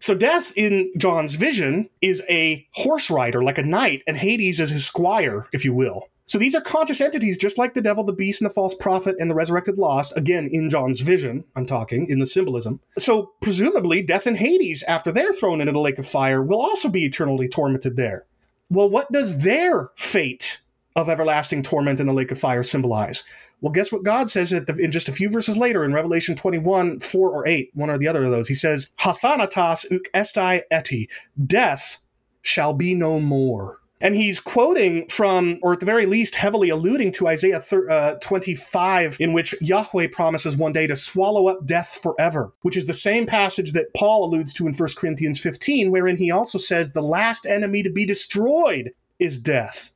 S3: So Death in John's vision is a horse rider, like a knight, and Hades is his squire, if you will. So these are conscious entities, just like the devil, the beast, and the false prophet, and the resurrected lost. Again, in John's vision, I'm talking in the symbolism. So presumably, Death and Hades, after they're thrown into the lake of fire, will also be eternally tormented there. Well, what does their fate of everlasting torment in the lake of fire symbolize? Well, guess what God says the, in just a few verses later in Revelation 21, 4 or 8, one or the other of those. He says, Hathanatas uk estai eti, death shall be no more. And he's quoting from, or at the very least, heavily alluding to Isaiah uh, 25, in which Yahweh promises one day to swallow up death forever, which is the same passage that Paul alludes to in 1 Corinthians 15, wherein he also says the last enemy to be destroyed is death.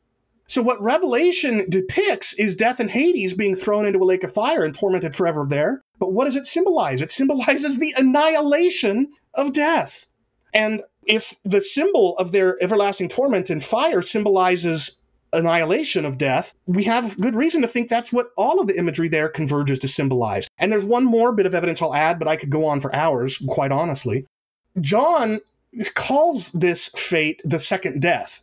S3: So, what Revelation depicts is death and Hades being thrown into a lake of fire and tormented forever there. But what does it symbolize? It symbolizes the annihilation of death. And if the symbol of their everlasting torment in fire symbolizes annihilation of death, we have good reason to think that's what all of the imagery there converges to symbolize. And there's one more bit of evidence I'll add, but I could go on for hours, quite honestly. John calls this fate the second death.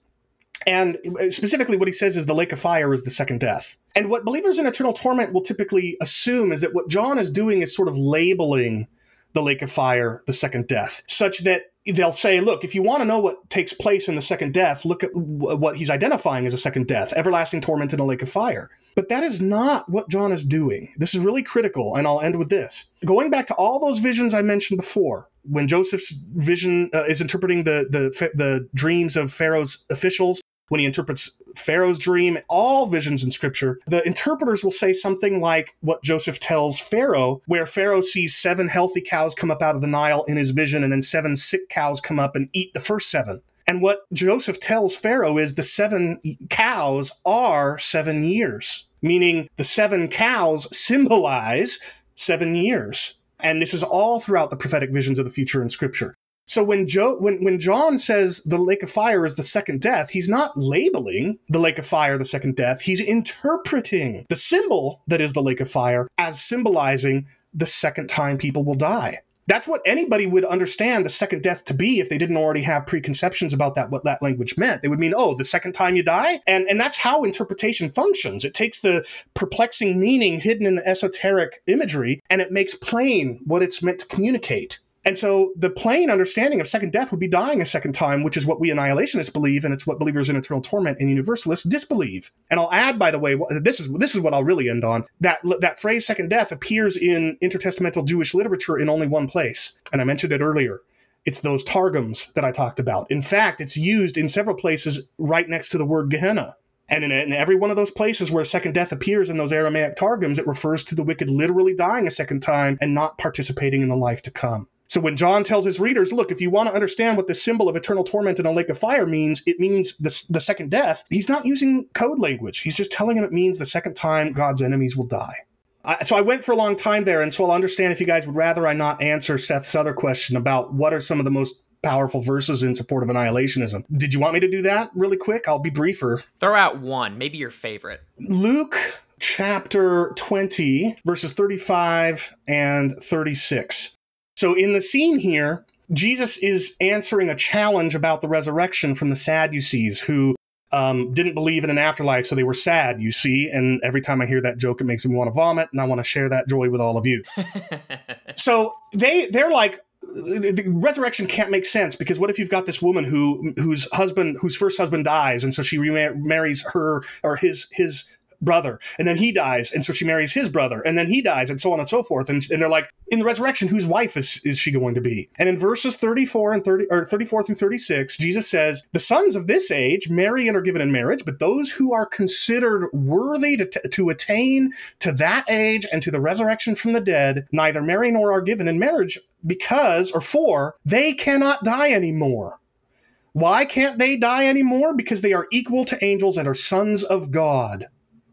S3: And specifically, what he says is the lake of fire is the second death. And what believers in eternal torment will typically assume is that what John is doing is sort of labeling the lake of fire the second death, such that they'll say, look, if you want to know what takes place in the second death, look at what he's identifying as a second death, everlasting torment in a lake of fire. But that is not what John is doing. This is really critical, and I'll end with this. Going back to all those visions I mentioned before, when Joseph's vision uh, is interpreting the, the the dreams of Pharaoh's officials, when he interprets Pharaoh's dream, all visions in scripture, the interpreters will say something like what Joseph tells Pharaoh, where Pharaoh sees seven healthy cows come up out of the Nile in his vision, and then seven sick cows come up and eat the first seven. And what Joseph tells Pharaoh is the seven cows are seven years, meaning the seven cows symbolize seven years. And this is all throughout the prophetic visions of the future in scripture. So when Joe when when John says the lake of fire is the second death, he's not labeling the lake of fire the second death. He's interpreting the symbol that is the lake of fire as symbolizing the second time people will die. That's what anybody would understand the second death to be if they didn't already have preconceptions about that what that language meant. They would mean, "Oh, the second time you die?" And and that's how interpretation functions. It takes the perplexing meaning hidden in the esoteric imagery and it makes plain what it's meant to communicate. And so the plain understanding of second death would be dying a second time, which is what we annihilationists believe, and it's what believers in eternal torment and universalists disbelieve. And I'll add, by the way, this is this is what I'll really end on. That that phrase second death" appears in intertestamental Jewish literature in only one place, and I mentioned it earlier. It's those targums that I talked about. In fact, it's used in several places right next to the word Gehenna. And in, in, every one of those places where second death appears in those Aramaic targums, it refers to the wicked literally dying a second time and not participating in the life to come. So when John tells his readers, look, if you want to understand what the symbol of eternal torment in a lake of fire means, it means the, the second death, he's not using code language. He's just telling him it means the second time God's enemies will die. I, so I went for a long time there, and so I'll understand if you guys would rather I not answer Seth's other question about what are some of the most powerful verses in support of annihilationism. Did you want me to do that really quick? I'll be briefer.
S1: Throw out one, maybe your favorite.
S3: Luke chapter 20, verses 35 and 36. So in the scene here, Jesus is answering a challenge about the resurrection from the Sadducees who um, didn't believe in an afterlife, so they were sad, you see. And every time I hear that joke, it makes me want to vomit, and I want to share that joy with all of you. (laughs) so they they're like, the resurrection can't make sense because what if you've got this woman who whose husband whose first husband dies and so she remarries her or his his brother, and then he dies, and so she marries his brother, and then he dies, and so on and so forth. And, and they're like, in the resurrection, whose wife is, is she going to be? And in verses 34 and 30 or 34 through 36, Jesus says, The sons of this age marry and are given in marriage, but those who are considered worthy to, t- to attain to that age and to the resurrection from the dead neither marry nor are given in marriage because or for they cannot die anymore. Why can't they die anymore? Because they are equal to angels and are sons of God.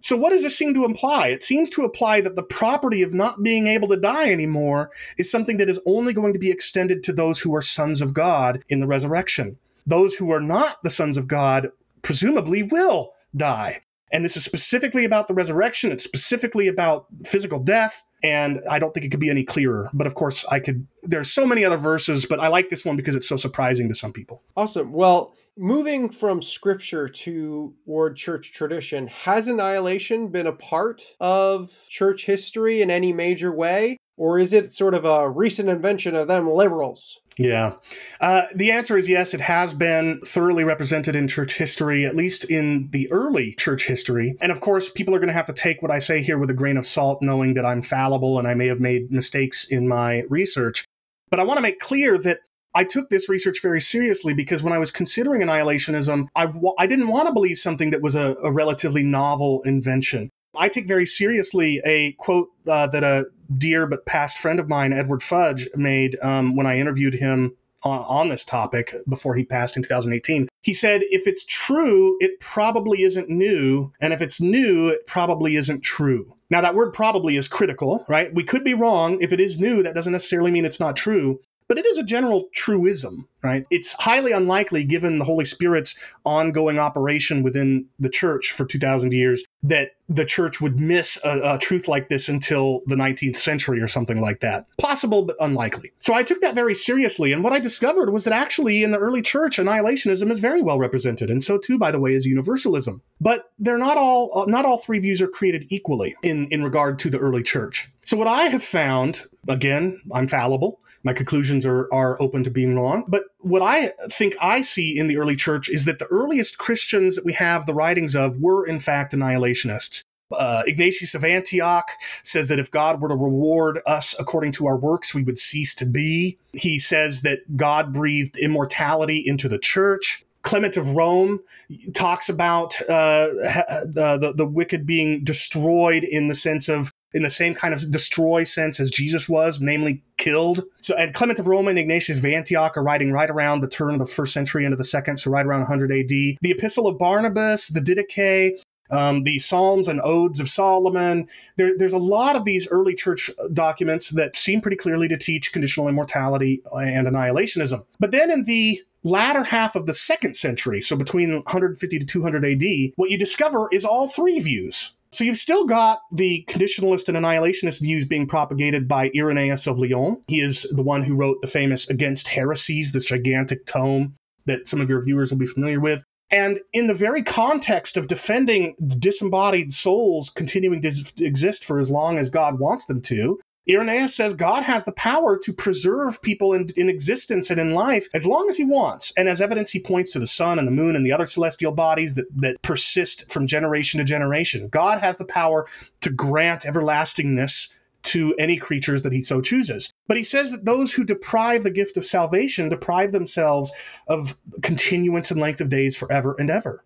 S3: So, what does this seem to imply? It seems to imply that the property of not being able to die anymore is something that is only going to be extended to those who are sons of God in the resurrection. Those who are not the sons of God presumably will die. And this is specifically about the resurrection. It's specifically about physical death. And I don't think it could be any clearer. But of course, I could. There's so many other verses, but I like this one because it's so surprising to some people.
S2: Awesome. Well, moving from scripture to word church tradition, has annihilation been a part of church history in any major way? Or is it sort of a recent invention of them liberals?
S3: Yeah. Uh, the answer is yes, it has been thoroughly represented in church history, at least in the early church history. And of course, people are going to have to take what I say here with a grain of salt, knowing that I'm fallible and I may have made mistakes in my research. But I want to make clear that I took this research very seriously because when I was considering annihilationism, I w- I didn't want to believe something that was a, a relatively novel invention. I take very seriously a quote uh, that a dear but past friend of mine, Edward Fudge, made um, when I interviewed him on, on, this topic before he passed in 2018. He said, if it's true, it probably isn't new. And if it's new, it probably isn't true. Now, that word probably is critical, right? We could be wrong. If it is new, that doesn't necessarily mean it's not true but it is a general truism, right? It's highly unlikely, given the Holy Spirit's ongoing operation within the church for 2,000 years, that the church would miss a, a, truth like this until the 19th century or something like that. Possible, but unlikely. So I took that very seriously. And what I discovered was that actually in the early church, annihilationism is very well represented. And so too, by the way, is universalism. But they're not all, uh, not all three views are created equally in, in regard to the early church. So what I have found, again, I'm fallible, my conclusions are, are open to being wrong. But what I think I see in the early church is that the earliest Christians that we have the writings of were, in fact, annihilationists. Uh, Ignatius of Antioch says that if God were to reward us according to our works, we would cease to be. He says that God breathed immortality into the church. Clement of Rome talks about uh, the, the, the wicked being destroyed in the sense of in the same kind of destroy sense as Jesus was, namely killed. So, and Clement of Rome and Ignatius of Antioch are writing right around the turn of the first century into the second, so right around 100 AD. The Epistle of Barnabas, the Didache, um, the Psalms and Odes of Solomon. There, there's a lot of these early church documents that seem pretty clearly to teach conditional immortality and annihilationism. But then in the latter half of the second century, so between 150 to 200 AD, what you discover is all three views. So you've still got the conditionalist and annihilationist views being propagated by Irenaeus of Lyon. He is the one who wrote the famous Against Heresies, this gigantic tome that some of your viewers will be familiar with. And in the very context of defending disembodied souls continuing to exist for as long as God wants them to, Irenaeus says God has the power to preserve people in, in existence and in life as long as he wants. And as evidence, he points to the sun and the moon and the other celestial bodies that, that persist from generation to generation. God has the power to grant everlastingness to any creatures that he so chooses. But he says that those who deprive the gift of salvation deprive themselves of continuance and length of days forever and ever.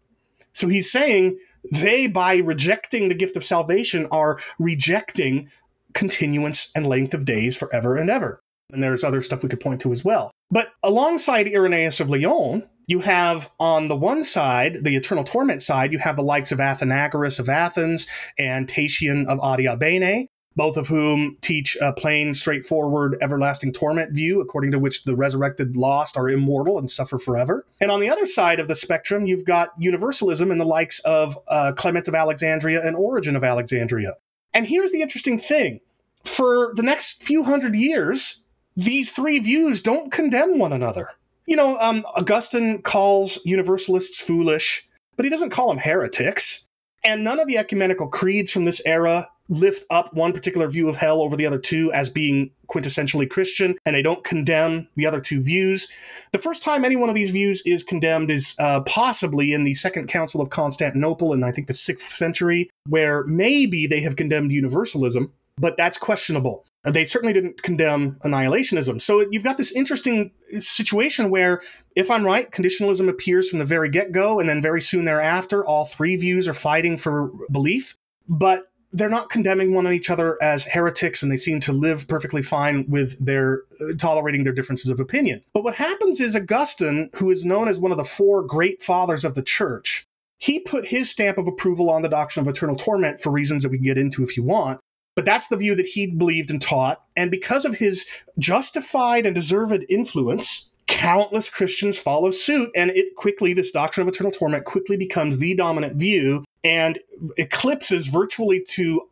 S3: So he's saying they, by rejecting the gift of salvation, are rejecting continuance and length of days forever and ever. And there's other stuff we could point to as well. But alongside Irenaeus of Lyon, you have on the one side, the eternal torment side, you have the likes of Athenagoras of Athens and Tatian of Adiabene, both of whom teach a plain, straightforward, everlasting torment view, according to which the resurrected lost are immortal and suffer forever. And on the other side of the spectrum, you've got universalism and the likes of uh, Clement of Alexandria and Origen of Alexandria, and here's the interesting thing for the next few hundred years, these three views don't condemn one another. You know, um, Augustine calls universalists foolish, but he doesn't call them heretics. And none of the ecumenical creeds from this era lift up one particular view of hell over the other two as being quintessentially Christian, and they don't condemn the other two views. The first time any one of these views is condemned is uh, possibly in the Second Council of Constantinople in, I think, the sixth century, where maybe they have condemned universalism, but that's questionable. They certainly didn't condemn annihilationism. So you've got this interesting situation where, if I'm right, conditionalism appears from the very get go, and then very soon thereafter, all three views are fighting for belief. But they're not condemning one each other as heretics and they seem to live perfectly fine with their uh, tolerating their differences of opinion. But what happens is Augustine, who is known as one of the four great fathers of the church, he put his stamp of approval on the doctrine of eternal torment for reasons that we can get into if you want. But that's the view that he believed and taught. And because of his justified and deserved influence, countless Christians follow suit. And it quickly, this doctrine of eternal torment quickly becomes the dominant view and eclipses virtually to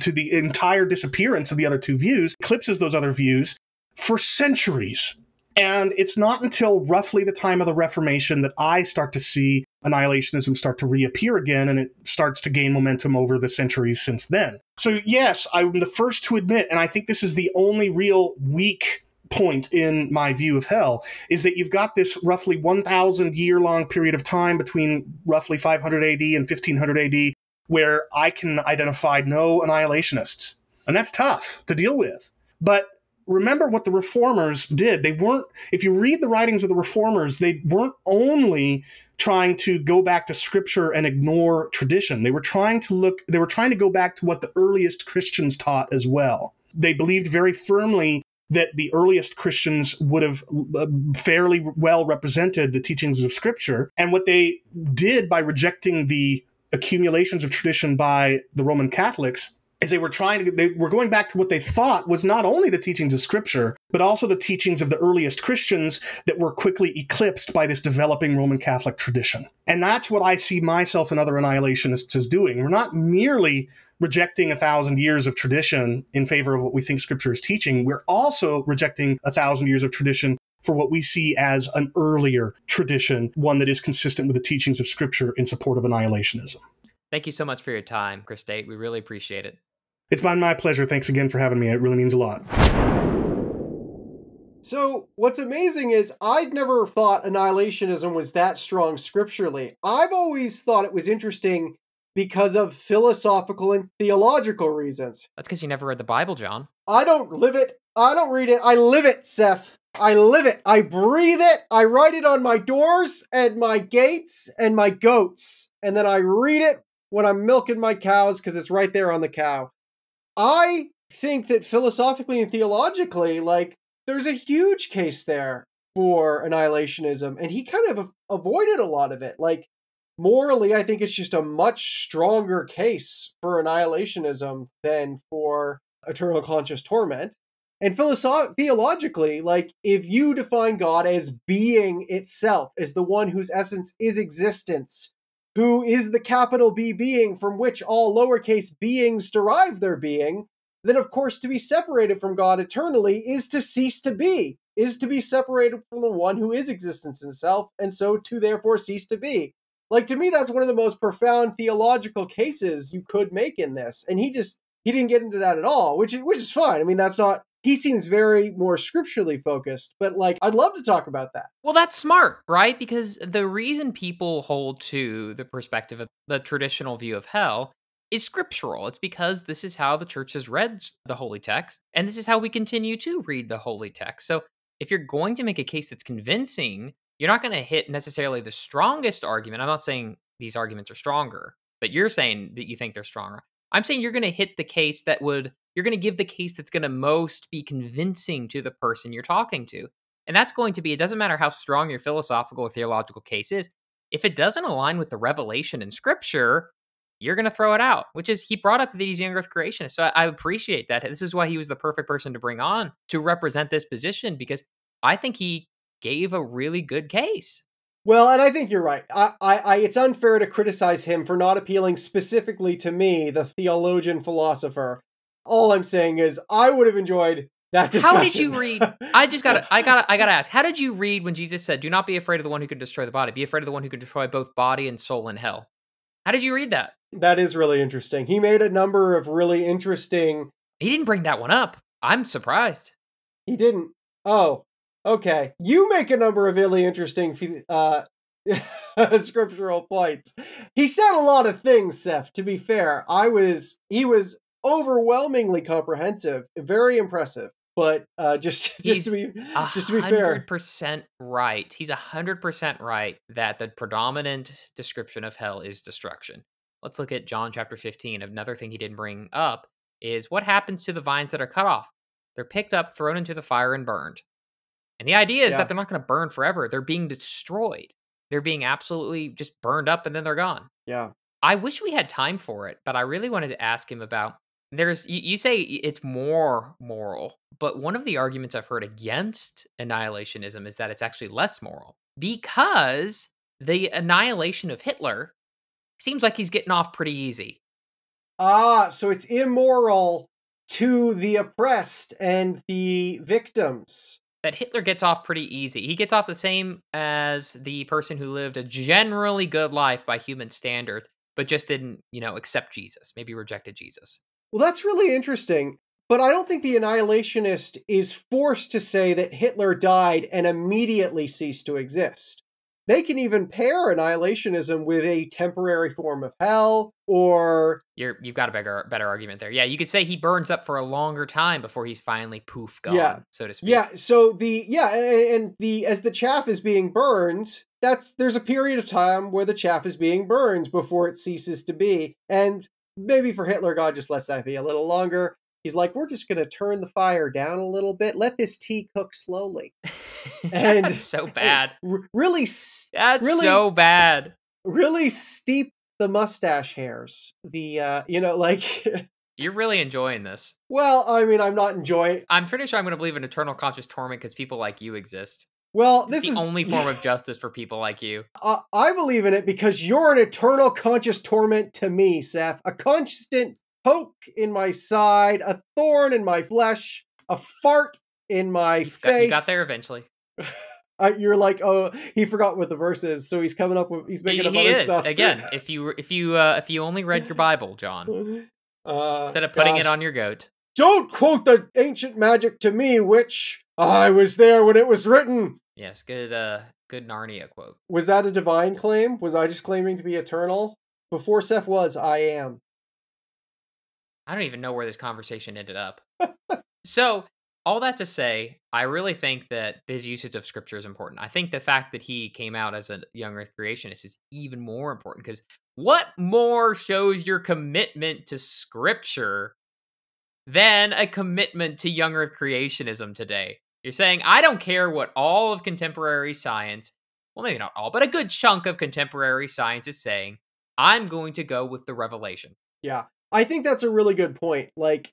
S3: to the entire disappearance of the other two views, eclipses those other views for centuries. And it's not until roughly the time of the Reformation that I start to see annihilationism start to reappear again, and it starts to gain momentum over the centuries since then. So, yes, I'm the first to admit, and I think this is the only real weak point in my view of hell is that you've got this roughly 1000 year long period of time between roughly 500 AD and 1500 AD where I can identify no annihilationists. And that's tough to deal with. But remember what the reformers did. They weren't, if you read the writings of the reformers, they weren't only trying to go back to scripture and ignore tradition. They were trying to look, they were trying to go back to what the earliest Christians taught as well. They believed very firmly that the earliest Christians would have uh, fairly well represented the teachings of Scripture. And what they did by rejecting the accumulations of tradition by the Roman Catholics they were trying to they were going back to what they thought was not only the teachings of scripture but also the teachings of the earliest christians that were quickly eclipsed by this developing roman catholic tradition and that's what i see myself and other annihilationists as doing we're not merely rejecting a thousand years of tradition in favor of what we think scripture is teaching we're also rejecting a thousand years of tradition for what we see as an earlier tradition, one that is consistent with the teachings of Scripture in support of annihilationism.
S1: Thank you so much for your time, Chris Date. We really appreciate it.
S3: It's been my pleasure. Thanks again for having me. It really means a lot.
S2: So, what's amazing is I'd never thought annihilationism was that strong scripturally. I've always thought it was interesting because of philosophical and theological reasons.
S1: That's because you never read the Bible, John.
S2: I don't live it. I don't read it. I live it, Seth. I live it. I breathe it. I write it on my doors and my gates and my goats. And then I read it when I'm milking my cows because it's right there on the cow. I think that philosophically and theologically, like, there's a huge case there for annihilationism. And he kind of avoided a lot of it. Like, morally, I think it's just a much stronger case for annihilationism than for eternal conscious torment. And philosoph- theologically, like if you define God as being itself, as the one whose essence is existence, who is the capital B being from which all lowercase beings derive their being, then of course to be separated from God eternally is to cease to be, is to be separated from the one who is existence itself, and so to therefore cease to be. Like to me, that's one of the most profound theological cases you could make in this. And he just he didn't get into that at all, which is which is fine. I mean, that's not he seems very more scripturally focused, but like I'd love to talk about that.
S1: Well, that's smart, right? Because the reason people hold to the perspective of the traditional view of hell is scriptural. It's because this is how the church has read the holy text, and this is how we continue to read the holy text. So, if you're going to make a case that's convincing, you're not going to hit necessarily the strongest argument. I'm not saying these arguments are stronger, but you're saying that you think they're stronger. I'm saying you're going to hit the case that would you're going to give the case that's going to most be convincing to the person you're talking to. And that's going to be, it doesn't matter how strong your philosophical or theological case is. If it doesn't align with the revelation in scripture, you're going to throw it out, which is he brought up these young earth creationists. So I, I appreciate that. This is why he was the perfect person to bring on to represent this position because I think he gave a really good case.
S2: Well, and I think you're right. I, I, I, it's unfair to criticize him for not appealing specifically to me, the theologian philosopher, all I'm saying is I would have enjoyed that discussion.
S1: How did you read? (laughs) I just got I got I got to ask. How did you read when Jesus said, "Do not be afraid of the one who can destroy the body. Be afraid of the one who can destroy both body and soul in hell." How did you read that?
S2: That is really interesting. He made a number of really interesting
S1: He didn't bring that one up. I'm surprised.
S2: He didn't. Oh, okay. You make a number of really interesting uh (laughs) scriptural points. He said a lot of things, Seth, to be fair. I was he was overwhelmingly comprehensive, very impressive. But uh, just (laughs) just to be just to be fair,
S1: hundred percent right. He's hundred percent right that the predominant description of hell is destruction. Let's look at John chapter fifteen. Another thing he didn't bring up is what happens to the vines that are cut off. They're picked up, thrown into the fire, and burned. And the idea is yeah. that they're not going to burn forever. They're being destroyed. They're being absolutely just burned up, and then they're gone.
S2: Yeah.
S1: I wish we had time for it, but I really wanted to ask him about there's you, you say it's more moral, but one of the arguments I've heard against annihilationism is that it's actually less moral because the annihilation of Hitler seems like he's getting off pretty easy.
S2: Ah, so it's immoral to the oppressed and the victims.
S1: That Hitler gets off pretty easy. He gets off the same as the person who lived a generally good life by human standards, but just didn't, you know, accept Jesus, maybe rejected Jesus.
S2: Well, that's really interesting. But I don't think the annihilationist is forced to say that Hitler died and immediately ceased to exist. They can even pair annihilationism with a temporary form of hell or
S1: You're you've got a better better argument there. Yeah, you could say he burns up for a longer time before he's finally poof gone,
S2: yeah.
S1: so to speak.
S2: Yeah, so the yeah, and the as the chaff is being burned, that's there's a period of time where the chaff is being burned before it ceases to be. And maybe for Hitler, God just lets that be a little longer. He's like, we're just going to turn the fire down a little bit. Let this tea cook slowly. (laughs)
S1: And That's so bad.
S2: really,
S1: That's
S2: really,
S1: so bad.
S2: Really steep the mustache hairs. The uh, you know, like (laughs)
S1: You're really enjoying this.
S2: Well, I mean, I'm not enjoying.
S1: I'm pretty sure I'm going to believe in eternal conscious torment because people like you exist.
S2: Well,
S1: This the
S2: is
S1: only form of justice for people like you.
S2: Uh, I believe in it because you're an eternal conscious torment to me, Seth. A constant poke in my side, a thorn in my flesh, a fart in my
S1: You got,
S2: face.
S1: you got there eventually. (laughs)
S2: Uh, you're like, oh, he forgot what the verse is, so he's coming up with, he's
S1: He,
S2: making up
S1: he
S2: other
S1: is
S2: stuff.
S1: again. If you if you uh, if you only read your Bible, John, (laughs)
S2: Uh,
S1: instead of putting it on your goat.
S2: Don't quote the ancient magic to me, witch. I was there when it was written.
S1: Yes, good uh good Narnia quote.
S2: Was that a divine claim? Was I just claiming to be eternal? Before Seth was, I am.
S1: I don't even know where this conversation ended up. so, all that to say, I really think that his usage of scripture is important. I think the fact that he came out as a young earth creationist is even more important because what more shows your commitment to scripture than a commitment to young earth creationism today? You're saying, I don't care what all of contemporary science, well, maybe not all, but a good chunk of contemporary science is saying. I'm going to go with the revelation.
S2: Yeah. I think that's a really good point. Like,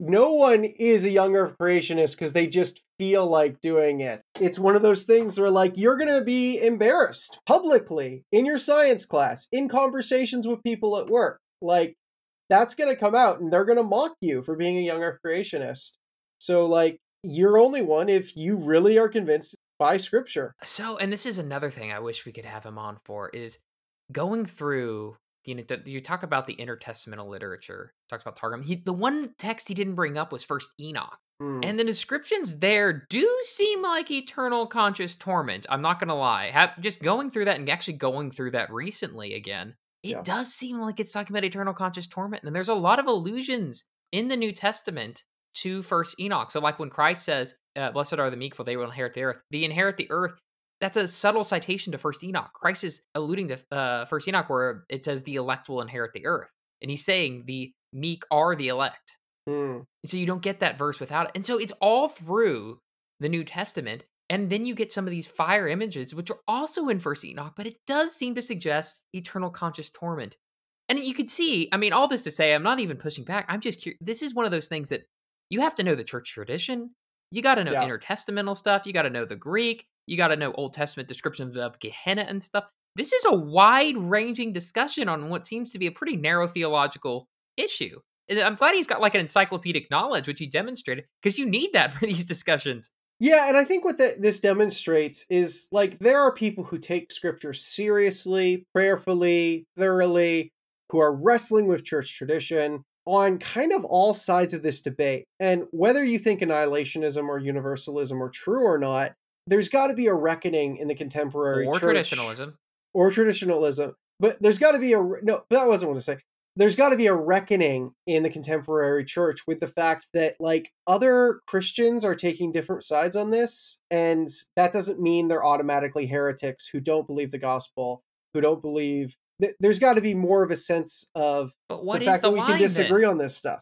S2: no one is a young earth creationist because they just feel like doing it. It's one of those things where, like, you're going to be embarrassed publicly in your science class, in conversations with people at work. Like, that's going to come out and they're going to mock you for being a young earth creationist. So, like, you're only one if you really are convinced by scripture.
S1: So, and this is another thing I wish we could have him on for is going through. You know, the, you talk about the intertestamental literature. Talks about Targum. He, the one text he didn't bring up was First Enoch,
S2: Hmm.
S1: and the descriptions there do seem like eternal conscious torment. I'm not gonna lie. Have, just going through that and actually going through that recently again, it
S2: Yeah.
S1: does seem like it's talking about eternal conscious torment, and there's a lot of allusions in the New Testament to First Enoch. So, like when Christ says, uh, "Blessed are the meek, for they will inherit the earth." The inherit the earth that's a subtle citation to First Enoch. Christ is alluding to uh, First Enoch, where it says the elect will inherit the earth, and he's saying the meek are the elect.
S2: Hmm.
S1: And so you don't get that verse without it. And so it's all through the New Testament, and then you get some of these fire images, which are also in First Enoch, but it does seem to suggest eternal conscious torment. And you could see, I mean, all this to say, I'm not even pushing back. I'm just curious. This is one of those things that you have to know the church tradition. You got to know
S2: Yeah.
S1: intertestamental stuff. You got to know the Greek. You got to know Old Testament descriptions of Gehenna and stuff. This is a wide ranging discussion on what seems to be a pretty narrow theological issue. And I'm glad he's got like an encyclopedic knowledge, which he demonstrated, because you need that (laughs) for these discussions.
S2: Yeah, and I think what that this demonstrates is like there are people who take scripture seriously, prayerfully, thoroughly, who are wrestling with church tradition on kind of all sides of this debate. And whether you think annihilationism or universalism are true or not, there's got to be a reckoning in the contemporary
S1: Or
S2: church
S1: traditionalism.
S2: or traditionalism. But there's got to be a no. That wasn't what I say. There's got to be a reckoning in the contemporary church with the fact that like other Christians are taking different sides on this, and that doesn't mean they're automatically heretics who don't believe the gospel, who don't believe. Th- There's got to be more of a sense of
S1: But what
S2: the
S1: is
S2: fact
S1: the
S2: that we
S1: line
S2: can disagree
S1: then?
S2: on this stuff.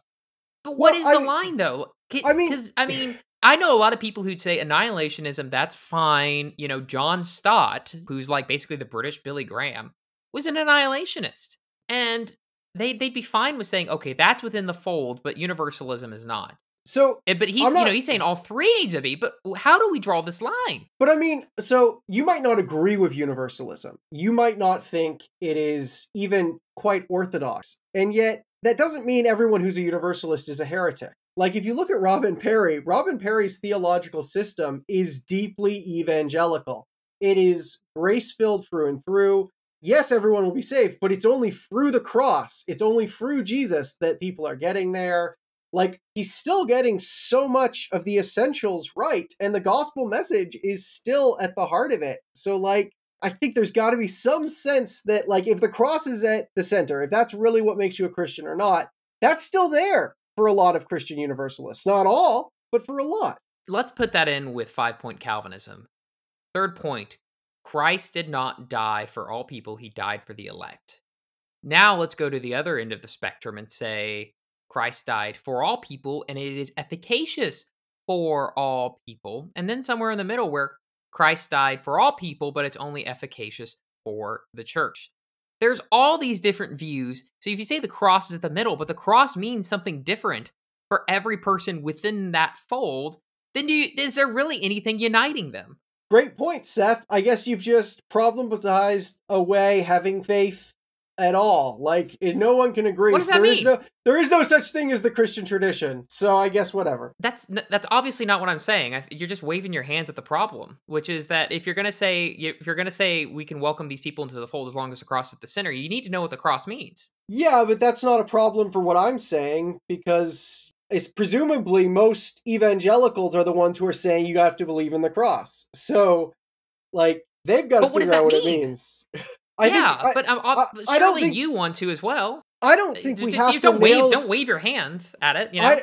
S1: But what
S2: Well,
S1: is
S2: I
S1: the
S2: mean-
S1: line though?
S2: I mean-
S1: because I (laughs) mean, I know a lot of people who'd say annihilationism. That's fine. You know, John Stott, who's like basically the British Billy Graham, was an annihilationist, and they they'd be fine with saying, okay, that's within the fold, but universalism is not.
S2: So
S1: But he's
S2: I'm
S1: you know he's saying all three need to be. But how do we draw this line?
S2: But I mean, so you might not agree with universalism. You might not think it is even quite orthodox. And yet, that doesn't mean everyone who's a universalist is a heretic. Like, if you look at Robin Parry, Robin Parry's theological system is deeply evangelical. It is grace filled through and through. Yes, everyone will be saved, but it's only through the cross, it's only through Jesus that people are getting there like he's still getting so much of the essentials right and the gospel message is still at the heart of it so like i think there's got to be some sense that like if the cross is at the center if that's really what makes you a christian or not that's still there for a lot of christian universalists not all but for a lot
S1: Let's put that in with five point Calvinism. Third point Christ did not die for all people, he died for the elect. Now let's go to the other end of the spectrum and say Christ died for all people and it is efficacious for all people. And then somewhere in the middle where Christ died for all people, but it's only efficacious for the church. there's all these different views. So if you say the cross is at the middle, but the cross means something different for every person within that fold, then do you, is there really anything uniting them?
S2: Great point, Seth. I guess you've just problematized away having faith at all. Like no one can agree.
S1: What does that
S2: there is
S1: mean?
S2: no there is no such thing as the Christian tradition. So I guess whatever.
S1: That's that's obviously not what I'm saying. I, you're just waving your hands at the problem, which is that if you're gonna say if you're gonna say we can welcome these people into the fold as long as the cross is at the center, you need to know what the cross means.
S2: Yeah, but that's not a problem for what I'm saying because it's presumably most evangelicals are the ones who are saying you have to believe in the cross. So like they've got to figure out
S1: that
S2: what it means. (laughs) I
S1: yeah,
S2: think,
S1: but um,
S2: I-
S1: ob-
S2: I don't
S1: surely
S2: think-
S1: you want to as well.
S2: I don't think we have
S1: you
S2: to
S1: don't wave
S2: nail
S1: don't wave your hands at it. You know,
S2: I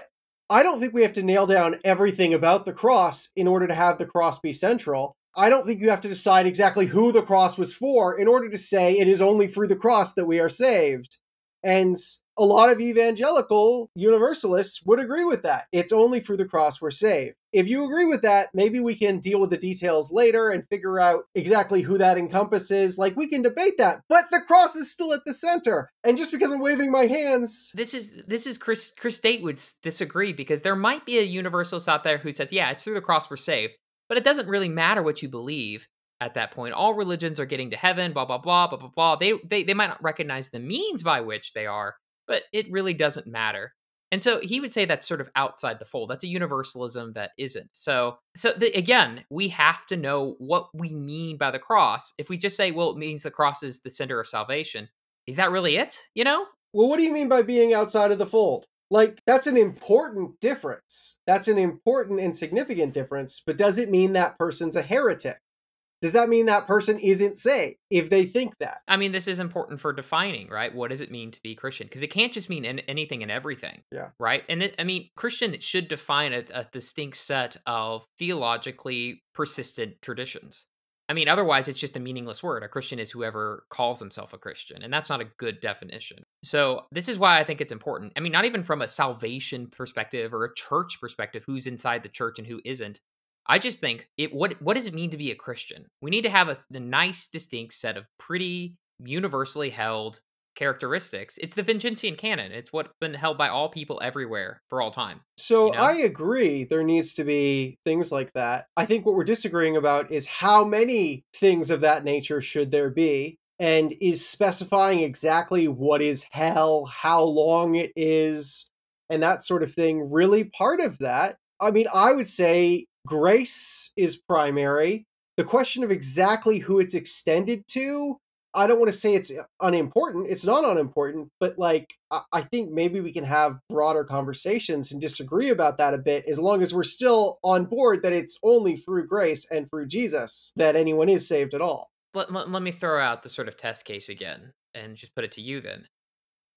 S2: I don't think we have to nail down everything about the cross in order to have the cross be central. I don't think you have to decide exactly who the cross was for in order to say it is only through the cross that we are saved. And a lot of evangelical universalists would agree with that. It's only through the cross we're saved. If you agree with that, maybe we can deal with the details later and figure out exactly who that encompasses. Like, we can debate that, but the cross is still at the center. And just because I'm waving my hands,
S1: this is this is Chris Chris Date would disagree because there might be a universalist out there who says, yeah, it's through the cross we're saved, but it doesn't really matter what you believe at that point. All religions are getting to heaven, blah blah blah blah blah blah. They they they might not recognize the means by which they are, but it really doesn't matter. And so he would say that's sort of outside the fold. That's a universalism that isn't. So so the, again, we have to know what we mean by the cross. If we just say, well, it means the cross is the center of salvation, is that really it? You know?
S2: Well, what do you mean by being outside of the fold? Like, that's an important difference. That's an important and significant difference, but does it mean that person's a heretic? Does that mean that person isn't saved if they think that?
S1: I mean, this is important for defining, right? What does it mean to be Christian? Because it can't just mean an- anything and everything.
S2: Yeah.
S1: Right. And it, I mean, Christian should define a, a distinct set of theologically persistent traditions. I mean, otherwise, it's just a meaningless word. A Christian is whoever calls himself a Christian, and that's not a good definition. So, this is why I think it's important. I mean, not even from a salvation perspective or a church perspective, who's inside the church and who isn't. I just think it. What what does it mean to be a Christian? We need to have a the nice, distinct set of pretty universally held characteristics. It's the Vincentian canon. It's what's been held by all people everywhere for all time.
S2: So
S1: You know?
S2: I agree there needs to be things like that. I think what we're disagreeing about is how many things of that nature should there be and is specifying exactly what is hell, how long it is, and that sort of thing really part of that. I mean, I would say grace is primary. The question of exactly who it's extended to I don't want to say it's uh, unimportant. It's not unimportant, but like I, I think maybe we can have broader conversations and disagree about that a bit as long as we're still on board that it's only through grace and through Jesus that anyone is saved at all.
S1: Let, let, let me throw out the sort of test case again and just put it to you then.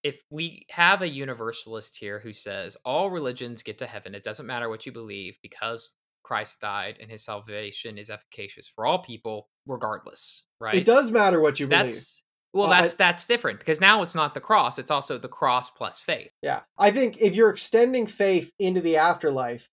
S1: If we have a universalist here who says all religions get to heaven, it doesn't matter what you believe because Christ died and his salvation is efficacious for all people, regardless, right?
S2: It does matter what you believe.
S1: That's well,
S2: Well, I-
S1: that's that's different because now it's not the cross; it's also the cross plus faith.
S2: Yeah. I think if you're extending faith into the afterlife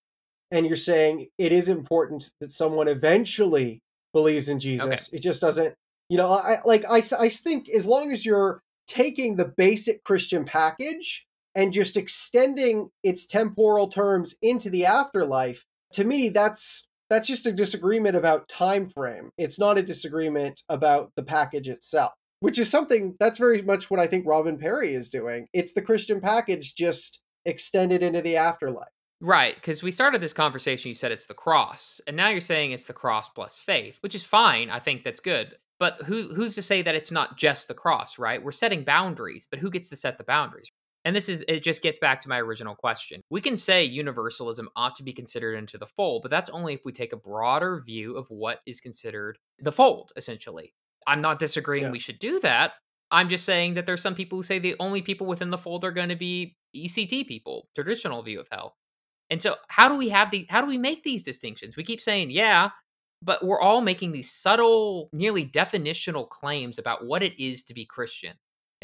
S2: and you're saying it is important that someone eventually believes in Jesus, it just doesn't, you know, I like I, I think as long as you're taking the basic Christian package and just extending its temporal terms into the afterlife, to me that's that's just a disagreement about time frame. It's not a disagreement about the package itself which is something that's very much what I think Robin Parry is doing. It's the Christian package just extended into the afterlife.
S1: Right, because we started this conversation, you said it's the cross, and now you're saying it's the cross plus faith, which is fine. I think that's good. But who who's to say that it's not just the cross, right? We're setting boundaries, but who gets to set the boundaries? And this is it just gets back to my original question. We can say universalism ought to be considered into the fold, but that's only if we take a broader view of what is considered the fold, essentially. I'm not disagreeing
S2: Yeah.
S1: we should do that. I'm just saying that there's some people who say the only people within the fold are going to be ECT people, traditional view of hell. And so how do we have the how do we make these distinctions? We keep saying, yeah, but we're all making these subtle, nearly definitional claims about what it is to be Christian.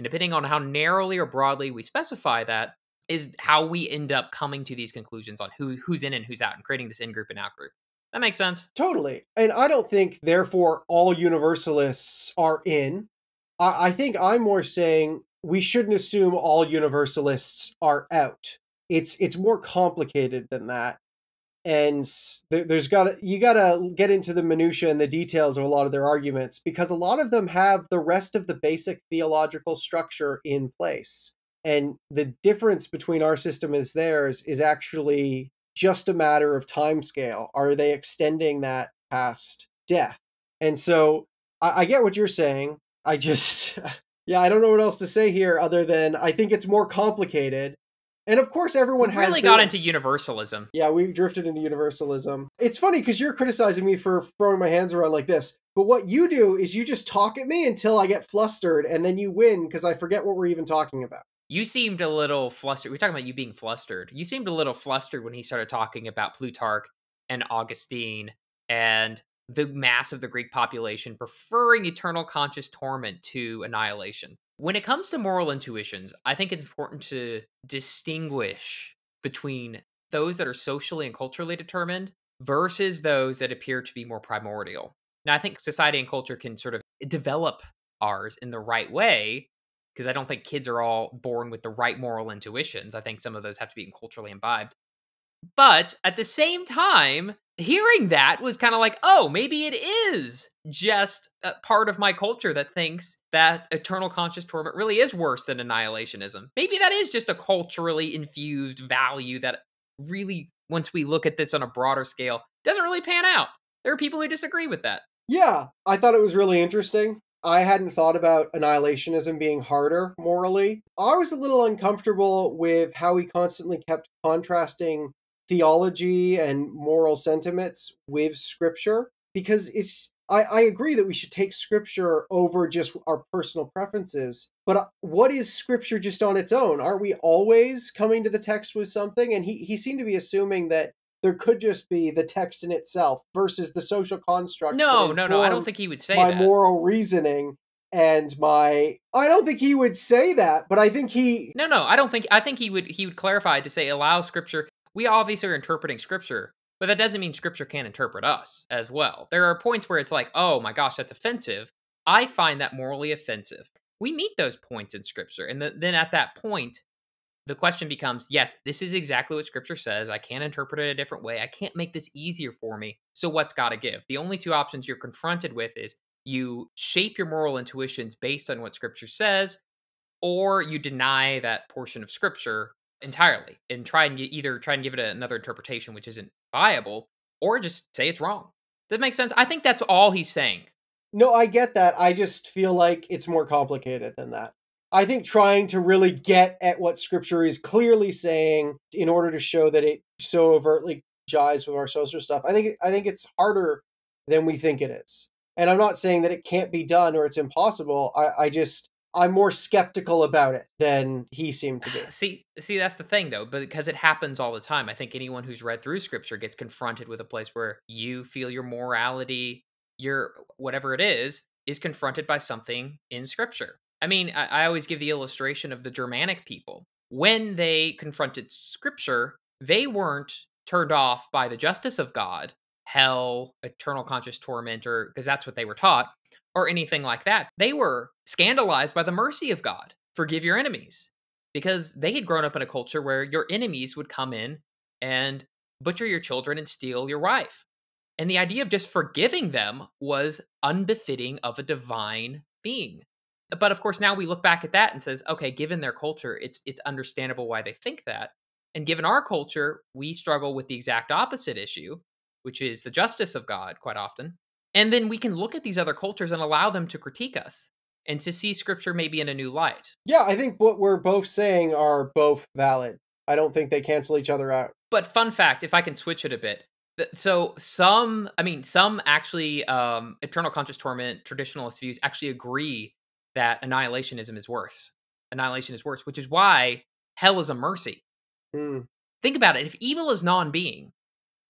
S1: And depending on how narrowly or broadly we specify that is how we end up coming to these conclusions on who who's in and who's out and creating this in group and out group. That makes sense.
S2: Totally. And I don't think, therefore, all universalists are in. I, I think I'm more saying we shouldn't assume all universalists are out. It's it's more complicated than that. And there, there's got you got to get into the minutia and the details of a lot of their arguments because a lot of them have the rest of the basic theological structure in place. And the difference between our system and theirs is actually just a matter of time scale. Are they extending that past death? And so I, I get what you're saying. I just, (laughs) yeah, I don't know what else to say here other than I think it's more complicated. And of course, everyone
S1: We
S2: has
S1: really
S2: their-
S1: got into universalism.
S2: yeah, we've drifted into universalism. It's funny because you're criticizing me for throwing my hands around like this, but what you do is you just talk at me until I get flustered, and then you win because I forget what we're even talking about.
S1: You seemed a little flustered. We're talking about you being flustered. You seemed a little flustered when he started talking about Plutarch and Augustine and the mass of the Greek population preferring eternal conscious torment to annihilation. When it comes to moral intuitions, I think it's important to distinguish between those that are socially and culturally determined versus those that appear to be more primordial. Now, I think society and culture can sort of develop ours in the right way because I don't think kids are all born with the right moral intuitions. I think some of those have to be culturally imbibed. But at the same time, hearing that was kind of like, oh, maybe it is just a part of my culture that thinks that eternal conscious torment really is worse than annihilationism. Maybe that is just a culturally infused value that really, once we look at this on a broader scale, doesn't really pan out. There are people who disagree with that.
S2: Yeah, I thought it was really interesting. I hadn't thought about annihilationism being harder morally. I was a little uncomfortable with how he constantly kept contrasting theology and moral sentiments with scripture because it's I, I agree that we should take scripture over just our personal preferences but uh, what is scripture just on its own aren't we always coming to the text with something and he, he seemed to be assuming that there could just be the text in itself versus the social construct
S1: No, no, no. I don't think he would say
S2: my
S1: that.
S2: moral reasoning and my I don't think he would say that, but I think he
S1: No, no, I don't think. I think he would. He would clarify to say allow scripture. We obviously are interpreting scripture, but that doesn't mean scripture can't interpret us as well. There are points where it's like, oh my gosh, that's offensive. I find that morally offensive. We meet those points in scripture, and the, then at that point, the question becomes: Yes, this is exactly what scripture says. I can't interpret it a different way. I can't make this easier for me. So what's got to give? The only two options you're confronted with is you shape your moral intuitions based on what scripture says or you deny that portion of scripture entirely and try and get, either try and give it another interpretation which isn't viable or just say it's wrong that makes sense i think that's all he's saying
S2: No, I get that. I just feel like it's more complicated than that. I think trying to really get at what scripture is clearly saying in order to show that it so overtly jives with our social stuff. I think I think it's harder than we think it is. And I'm not saying that it can't be done or it's impossible. I, I just I'm more skeptical about it than he seemed to be. (sighs)
S1: see see that's the thing though because it happens all the time. I think anyone who's read through scripture gets confronted with a place where you feel your morality your whatever it is is confronted by something in scripture. I mean I, I always give the illustration of the germanic people. When they confronted scripture they weren't turned off by the justice of god hell eternal conscious torment or because that's what they were taught or anything like that they were scandalized by the mercy of god forgive your enemies because they had grown up in a culture where your enemies would come in and butcher your children and steal your wife. And the idea of just forgiving them was unbefitting of a divine being. But of course, now we look back at that and says, okay, given their culture, it's it's understandable why they think that. And given our culture, we struggle with the exact opposite issue, which is the justice of God quite often. And then we can look at these other cultures and allow them to critique us and to see scripture maybe in a new light.
S2: Yeah, I think what we're both saying are both valid. I don't think they cancel each other out.
S1: but fun fact if i can switch it a bit so some i mean some actually um eternal conscious torment traditionalist views actually agree that annihilationism is worse annihilation is worse which is why hell is a mercy
S2: Hmm.
S1: think about it if evil is non-being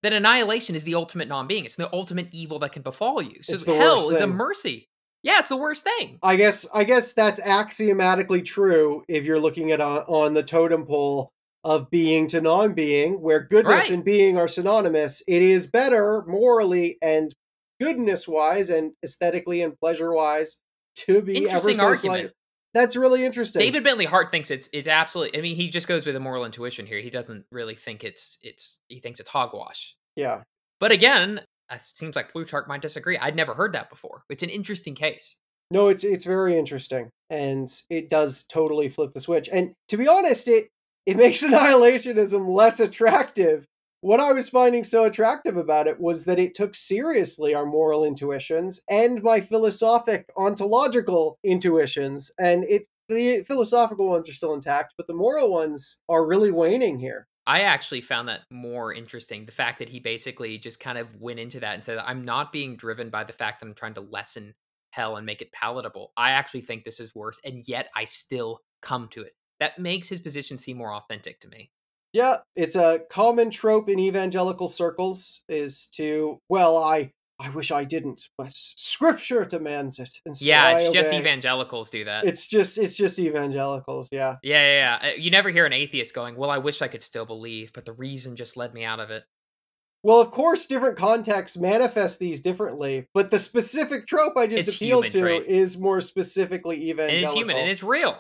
S1: then annihilation is the ultimate non-being it's the ultimate evil that can befall you so
S2: It's
S1: hell is a mercy yeah it's the worst thing
S2: I guess I guess that's axiomatically true if you're looking at on, on the totem pole of being to non-being, where goodness
S1: Right.
S2: and being are synonymous. It is better morally and goodness-wise and aesthetically and pleasure-wise to be ever so
S1: argument.
S2: slight. That's really interesting.
S1: David Bentley Hart thinks it's it's absolutely. I mean, he just goes with a moral intuition here. He doesn't really think it's it's. He thinks it's hogwash.
S2: yeah.
S1: But again, it seems like Plutarch might disagree. I'd never heard that before. It's an interesting case.
S2: No, it's it's very interesting, and it does totally flip the switch. And to be honest, it it makes (laughs) annihilationism less attractive. What I was finding so attractive about it was that it took seriously our moral intuitions and my philosophic ontological intuitions, and it the philosophical ones are still intact, but the moral ones are really waning here.
S1: I actually found that more interesting. The fact that he basically just kind of went into that and said, I'm not being driven by the fact that I'm trying to lessen hell and make it palatable. I actually think this is worse, and yet I still come to it. That makes his position seem more authentic to me.
S2: Yeah, it's a common trope in evangelical circles is to, well, I I wish I didn't, but scripture demands it. And so
S1: yeah, it's just evangelicals do that.
S2: It's just it's just evangelicals, yeah.
S1: yeah, yeah, yeah. Uh, You never hear an atheist going, Well, I wish I could still believe, but the reason just led me out of it.
S2: Well, of course, different contexts manifest these differently, but the specific trope I just
S1: It's
S2: appealed to
S1: trait.
S2: is more specifically
S1: And
S2: evangelical.
S1: it's human and it's real.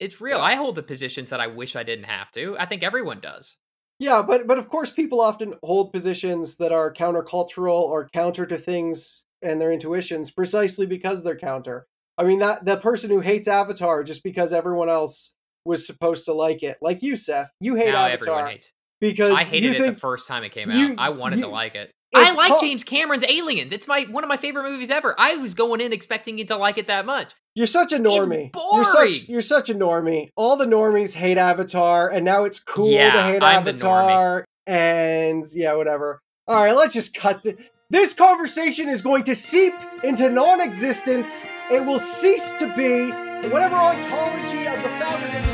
S1: It's real.
S2: Yeah.
S1: I hold the positions that I wish I didn't have to. I think everyone does.
S2: Yeah, but but of course, people often hold positions that are countercultural or counter to things and their intuitions precisely because they're counter. I mean that the person who hates Avatar just because everyone else was supposed to like it, like you, Seth, you hate
S1: now
S2: Avatar because
S1: I hated
S2: you
S1: it
S2: think
S1: the first time it came
S2: you-
S1: out. I wanted
S2: you-
S1: to like it. I like
S2: called-
S1: James Cameron's Aliens. It's my one of my favorite movies ever. I was going in expecting it to like it that much.
S2: you're such a normie. You're such you're such a normie. All the normies hate Avatar, and now it's cool to hate
S1: I'm
S2: Avatar. And yeah, whatever. All right, let's just cut the. This conversation is going to seep into non-existence. It will cease to be whatever ontology of the fabric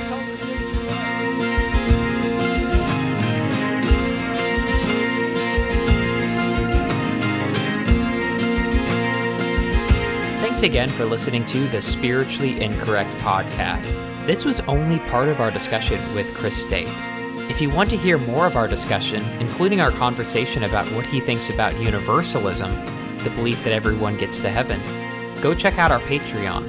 S1: Thanks again for listening to the Spiritually Incorrect podcast. This was only part of our discussion with Chris Date. If you want to hear more of our discussion, including our conversation about what he thinks about universalism, the belief that everyone gets to heaven, go check out our Patreon.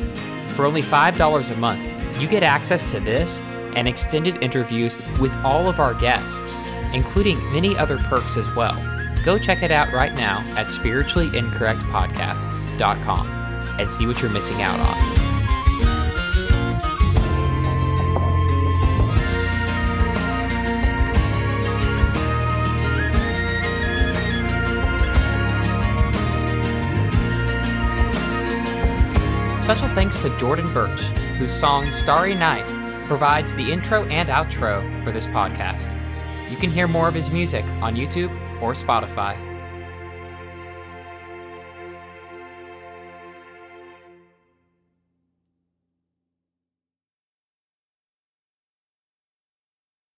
S1: For only $5 a month, you get access to this and extended interviews with all of our guests, including many other perks as well. Go check it out right now at spirituallyincorrectpodcast.com and see what you're missing out on. Special thanks to Jordan Birch, whose song Starry Night provides the intro and outro for this podcast. You can hear more of his music on YouTube or Spotify.